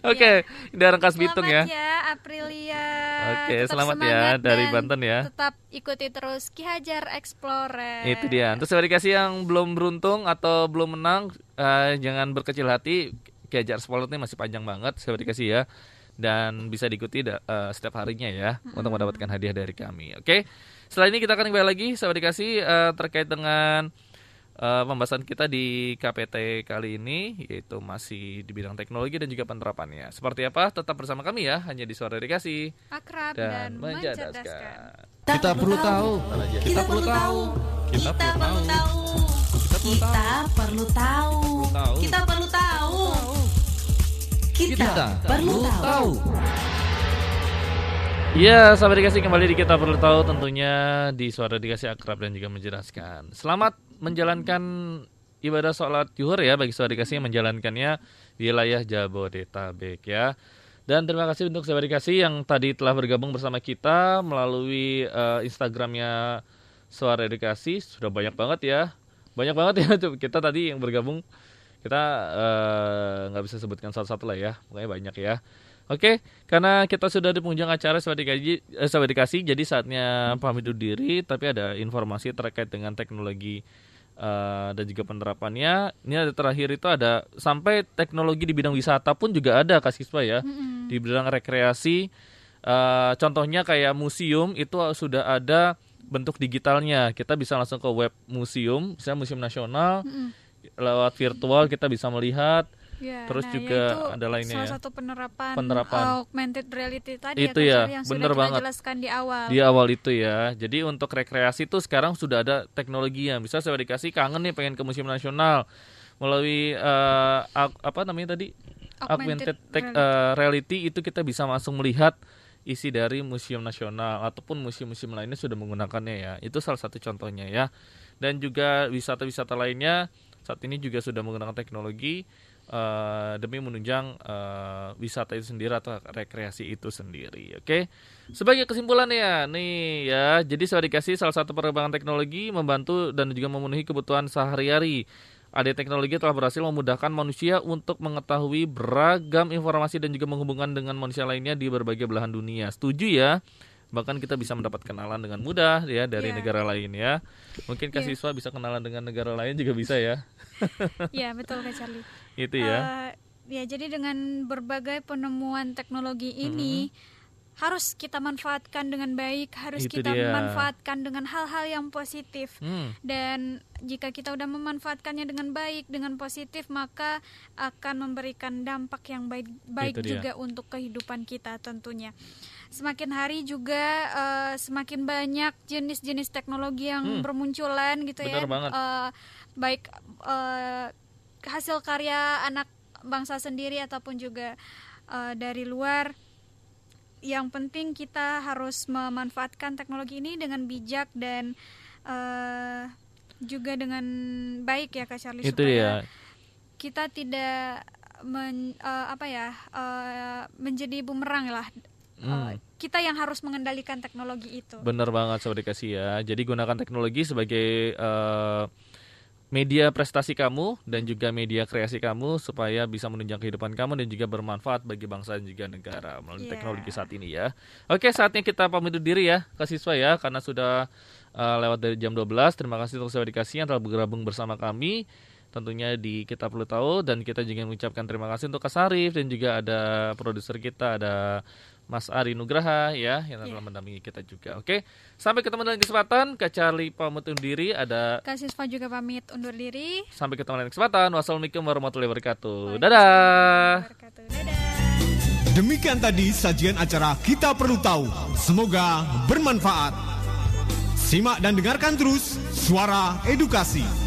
Speaker 2: Oke, dari Rangkas Bitung ya.
Speaker 3: Selamat ya Aprilia.
Speaker 2: Oke,
Speaker 3: Tetap
Speaker 2: selamat ya dari Banten ya.
Speaker 3: Tetap ikuti terus Ki Hajar Explorer.
Speaker 2: Itu dia. Untuk sahabat dikasih yang belum beruntung atau belum menang, eh, jangan berkecil hati. Kejar Sport ini masih panjang banget, sahabat dikasih ya. Dan bisa diikuti da- eh, setiap harinya ya untuk mendapatkan hadiah dari kami. Oke. Setelah ini kita akan kembali lagi, sahabat dikasih eh, terkait dengan eh, pembahasan kita di KPT kali ini, yaitu masih di bidang teknologi dan juga penerapannya. Seperti apa? Tetap bersama kami ya, hanya di Suara Dikasih
Speaker 3: Akrab
Speaker 2: dan
Speaker 3: dan, mencerdaskan.
Speaker 2: mencerdaskan.
Speaker 4: Kita perlu tahu. Kita perlu tahu. Kita perlu tahu.
Speaker 1: Kita perlu tahu.
Speaker 4: tahu.
Speaker 1: Kita perlu tahu. Kita
Speaker 4: Kita
Speaker 1: perlu tahu.
Speaker 2: Ya, sahabat dikasih kembali di kita perlu tahu tentunya di suara dikasih akrab dan juga menjelaskan. Selamat menjalankan ibadah sholat zuhur ya bagi sahabat dikasih yang menjalankannya di wilayah Jabodetabek ya. Dan terima kasih untuk sahabat dikasih yang tadi telah bergabung bersama kita melalui eh, Instagramnya Suara Dikasih sudah banyak banget ya, banyak banget ya tuh kita tadi yang bergabung kita eh, nggak bisa sebutkan satu-satu lah ya, pokoknya banyak ya. Oke, karena kita sudah di penghujung acara sahabat dikasih, eh, sahabat dikasih, jadi saatnya pamit undur diri. Tapi ada informasi terkait dengan teknologi eh, dan juga penerapannya. Ini ada terakhir itu ada sampai teknologi di bidang wisata pun juga ada kasiswa ya.
Speaker 3: Mm-mm.
Speaker 2: Di bidang rekreasi, eh, contohnya kayak museum itu sudah ada bentuk digitalnya. Kita bisa langsung ke web museum, misalnya museum nasional.
Speaker 3: Mm-mm.
Speaker 2: Lewat virtual kita bisa melihat
Speaker 3: Ya,
Speaker 2: Terus
Speaker 3: nah,
Speaker 2: juga
Speaker 3: ya itu
Speaker 2: ada lainnya
Speaker 3: salah
Speaker 2: ya.
Speaker 3: satu penerapan,
Speaker 2: Penerapan.
Speaker 3: augmented reality tadi
Speaker 2: Itu
Speaker 3: ya,
Speaker 2: ya,
Speaker 3: yang
Speaker 2: bener
Speaker 3: sudah
Speaker 2: banget.
Speaker 3: jelaskan di awal.
Speaker 2: di awal itu ya. Jadi untuk rekreasi tuh sekarang sudah ada teknologinya. Bisa saya dikasih kangen nih pengen ke museum nasional melalui ag- apa namanya tadi augmented,
Speaker 3: Augmented
Speaker 2: tech, eh, reality itu kita bisa langsung melihat isi dari museum nasional ataupun museum-museum lainnya sudah menggunakannya ya. Itu salah satu contohnya ya. Dan juga wisata-wisata lainnya saat ini juga sudah menggunakan teknologi eh, demi menunjang eh, wisata itu sendiri atau rekreasi itu sendiri. Oke. Sebagai kesimpulan ya, nih ya, jadi saya dikasih salah satu perkembangan teknologi membantu dan juga memenuhi kebutuhan sehari-hari. Ada teknologi telah berhasil memudahkan manusia untuk mengetahui beragam informasi dan juga menghubungkan dengan manusia lainnya di berbagai belahan dunia. Setuju ya? Bahkan kita bisa mendapat kenalan dengan mudah ya dari
Speaker 3: Iya.
Speaker 2: negara lain ya. Mungkin
Speaker 3: Iya.
Speaker 2: siswa bisa kenalan dengan negara lain juga bisa ya.
Speaker 3: Ya betul Kak Charlie.
Speaker 2: Itu ya.
Speaker 3: Eh, ya jadi dengan berbagai penemuan teknologi ini harus kita manfaatkan dengan baik, harus
Speaker 2: Itu
Speaker 3: kita
Speaker 2: dia.
Speaker 3: manfaatkan dengan hal-hal yang positif.
Speaker 2: Hmm.
Speaker 3: Dan jika kita udah memanfaatkannya dengan baik, dengan positif, maka akan memberikan dampak yang baik, baik
Speaker 2: Itu dia.
Speaker 3: juga untuk kehidupan kita tentunya. Semakin hari juga eh, semakin banyak jenis-jenis teknologi yang
Speaker 2: Hmm.
Speaker 3: bermunculan gitu
Speaker 2: Benar
Speaker 3: ya.
Speaker 2: banget.
Speaker 3: Eh, baik eh, hasil karya anak bangsa sendiri ataupun juga eh, dari luar. Yang penting kita harus memanfaatkan teknologi ini dengan bijak dan eh, juga dengan baik ya Kak Charlie
Speaker 2: Itu
Speaker 3: supaya
Speaker 2: dia.
Speaker 3: kita tidak men- eh, apa ya eh, menjadi bumerang lah. Eh,
Speaker 2: Hmm.
Speaker 3: kita yang harus mengendalikan teknologi itu.
Speaker 2: Bener banget sobat dikasih ya. Jadi gunakan teknologi sebagai eh, media prestasi kamu dan juga media kreasi kamu supaya bisa menunjang kehidupan kamu dan juga bermanfaat bagi bangsa dan juga negara melalui
Speaker 3: Iya.
Speaker 2: teknologi saat ini ya. Oke, saatnya kita pamit undur diri ya ke siswa ya karena sudah eh, lewat dari jam 12. Terima kasih untuk sahabat dikasih yang telah bergabung bersama kami tentunya di kita perlu tahu dan kita juga mengucapkan terima kasih untuk Kak Sarif dan juga ada produser kita ada Mas Ari Nugraha ya yang telah mendampingi kita juga. Oke, sampai ketemu dalam kesempatan. Kak Charlie pamit undur diri. Ada
Speaker 3: Kak Sisva juga pamit undur diri.
Speaker 2: sampai ketemu dalam kesempatan. Wassalamualaikum warahmatullahi wabarakatuh. Dadah.
Speaker 3: Wabarakatuh. Dadah.
Speaker 5: Demikian tadi sajian acara Kita Perlu Tahu. Semoga bermanfaat. Simak dan dengarkan terus Suara Edukasi.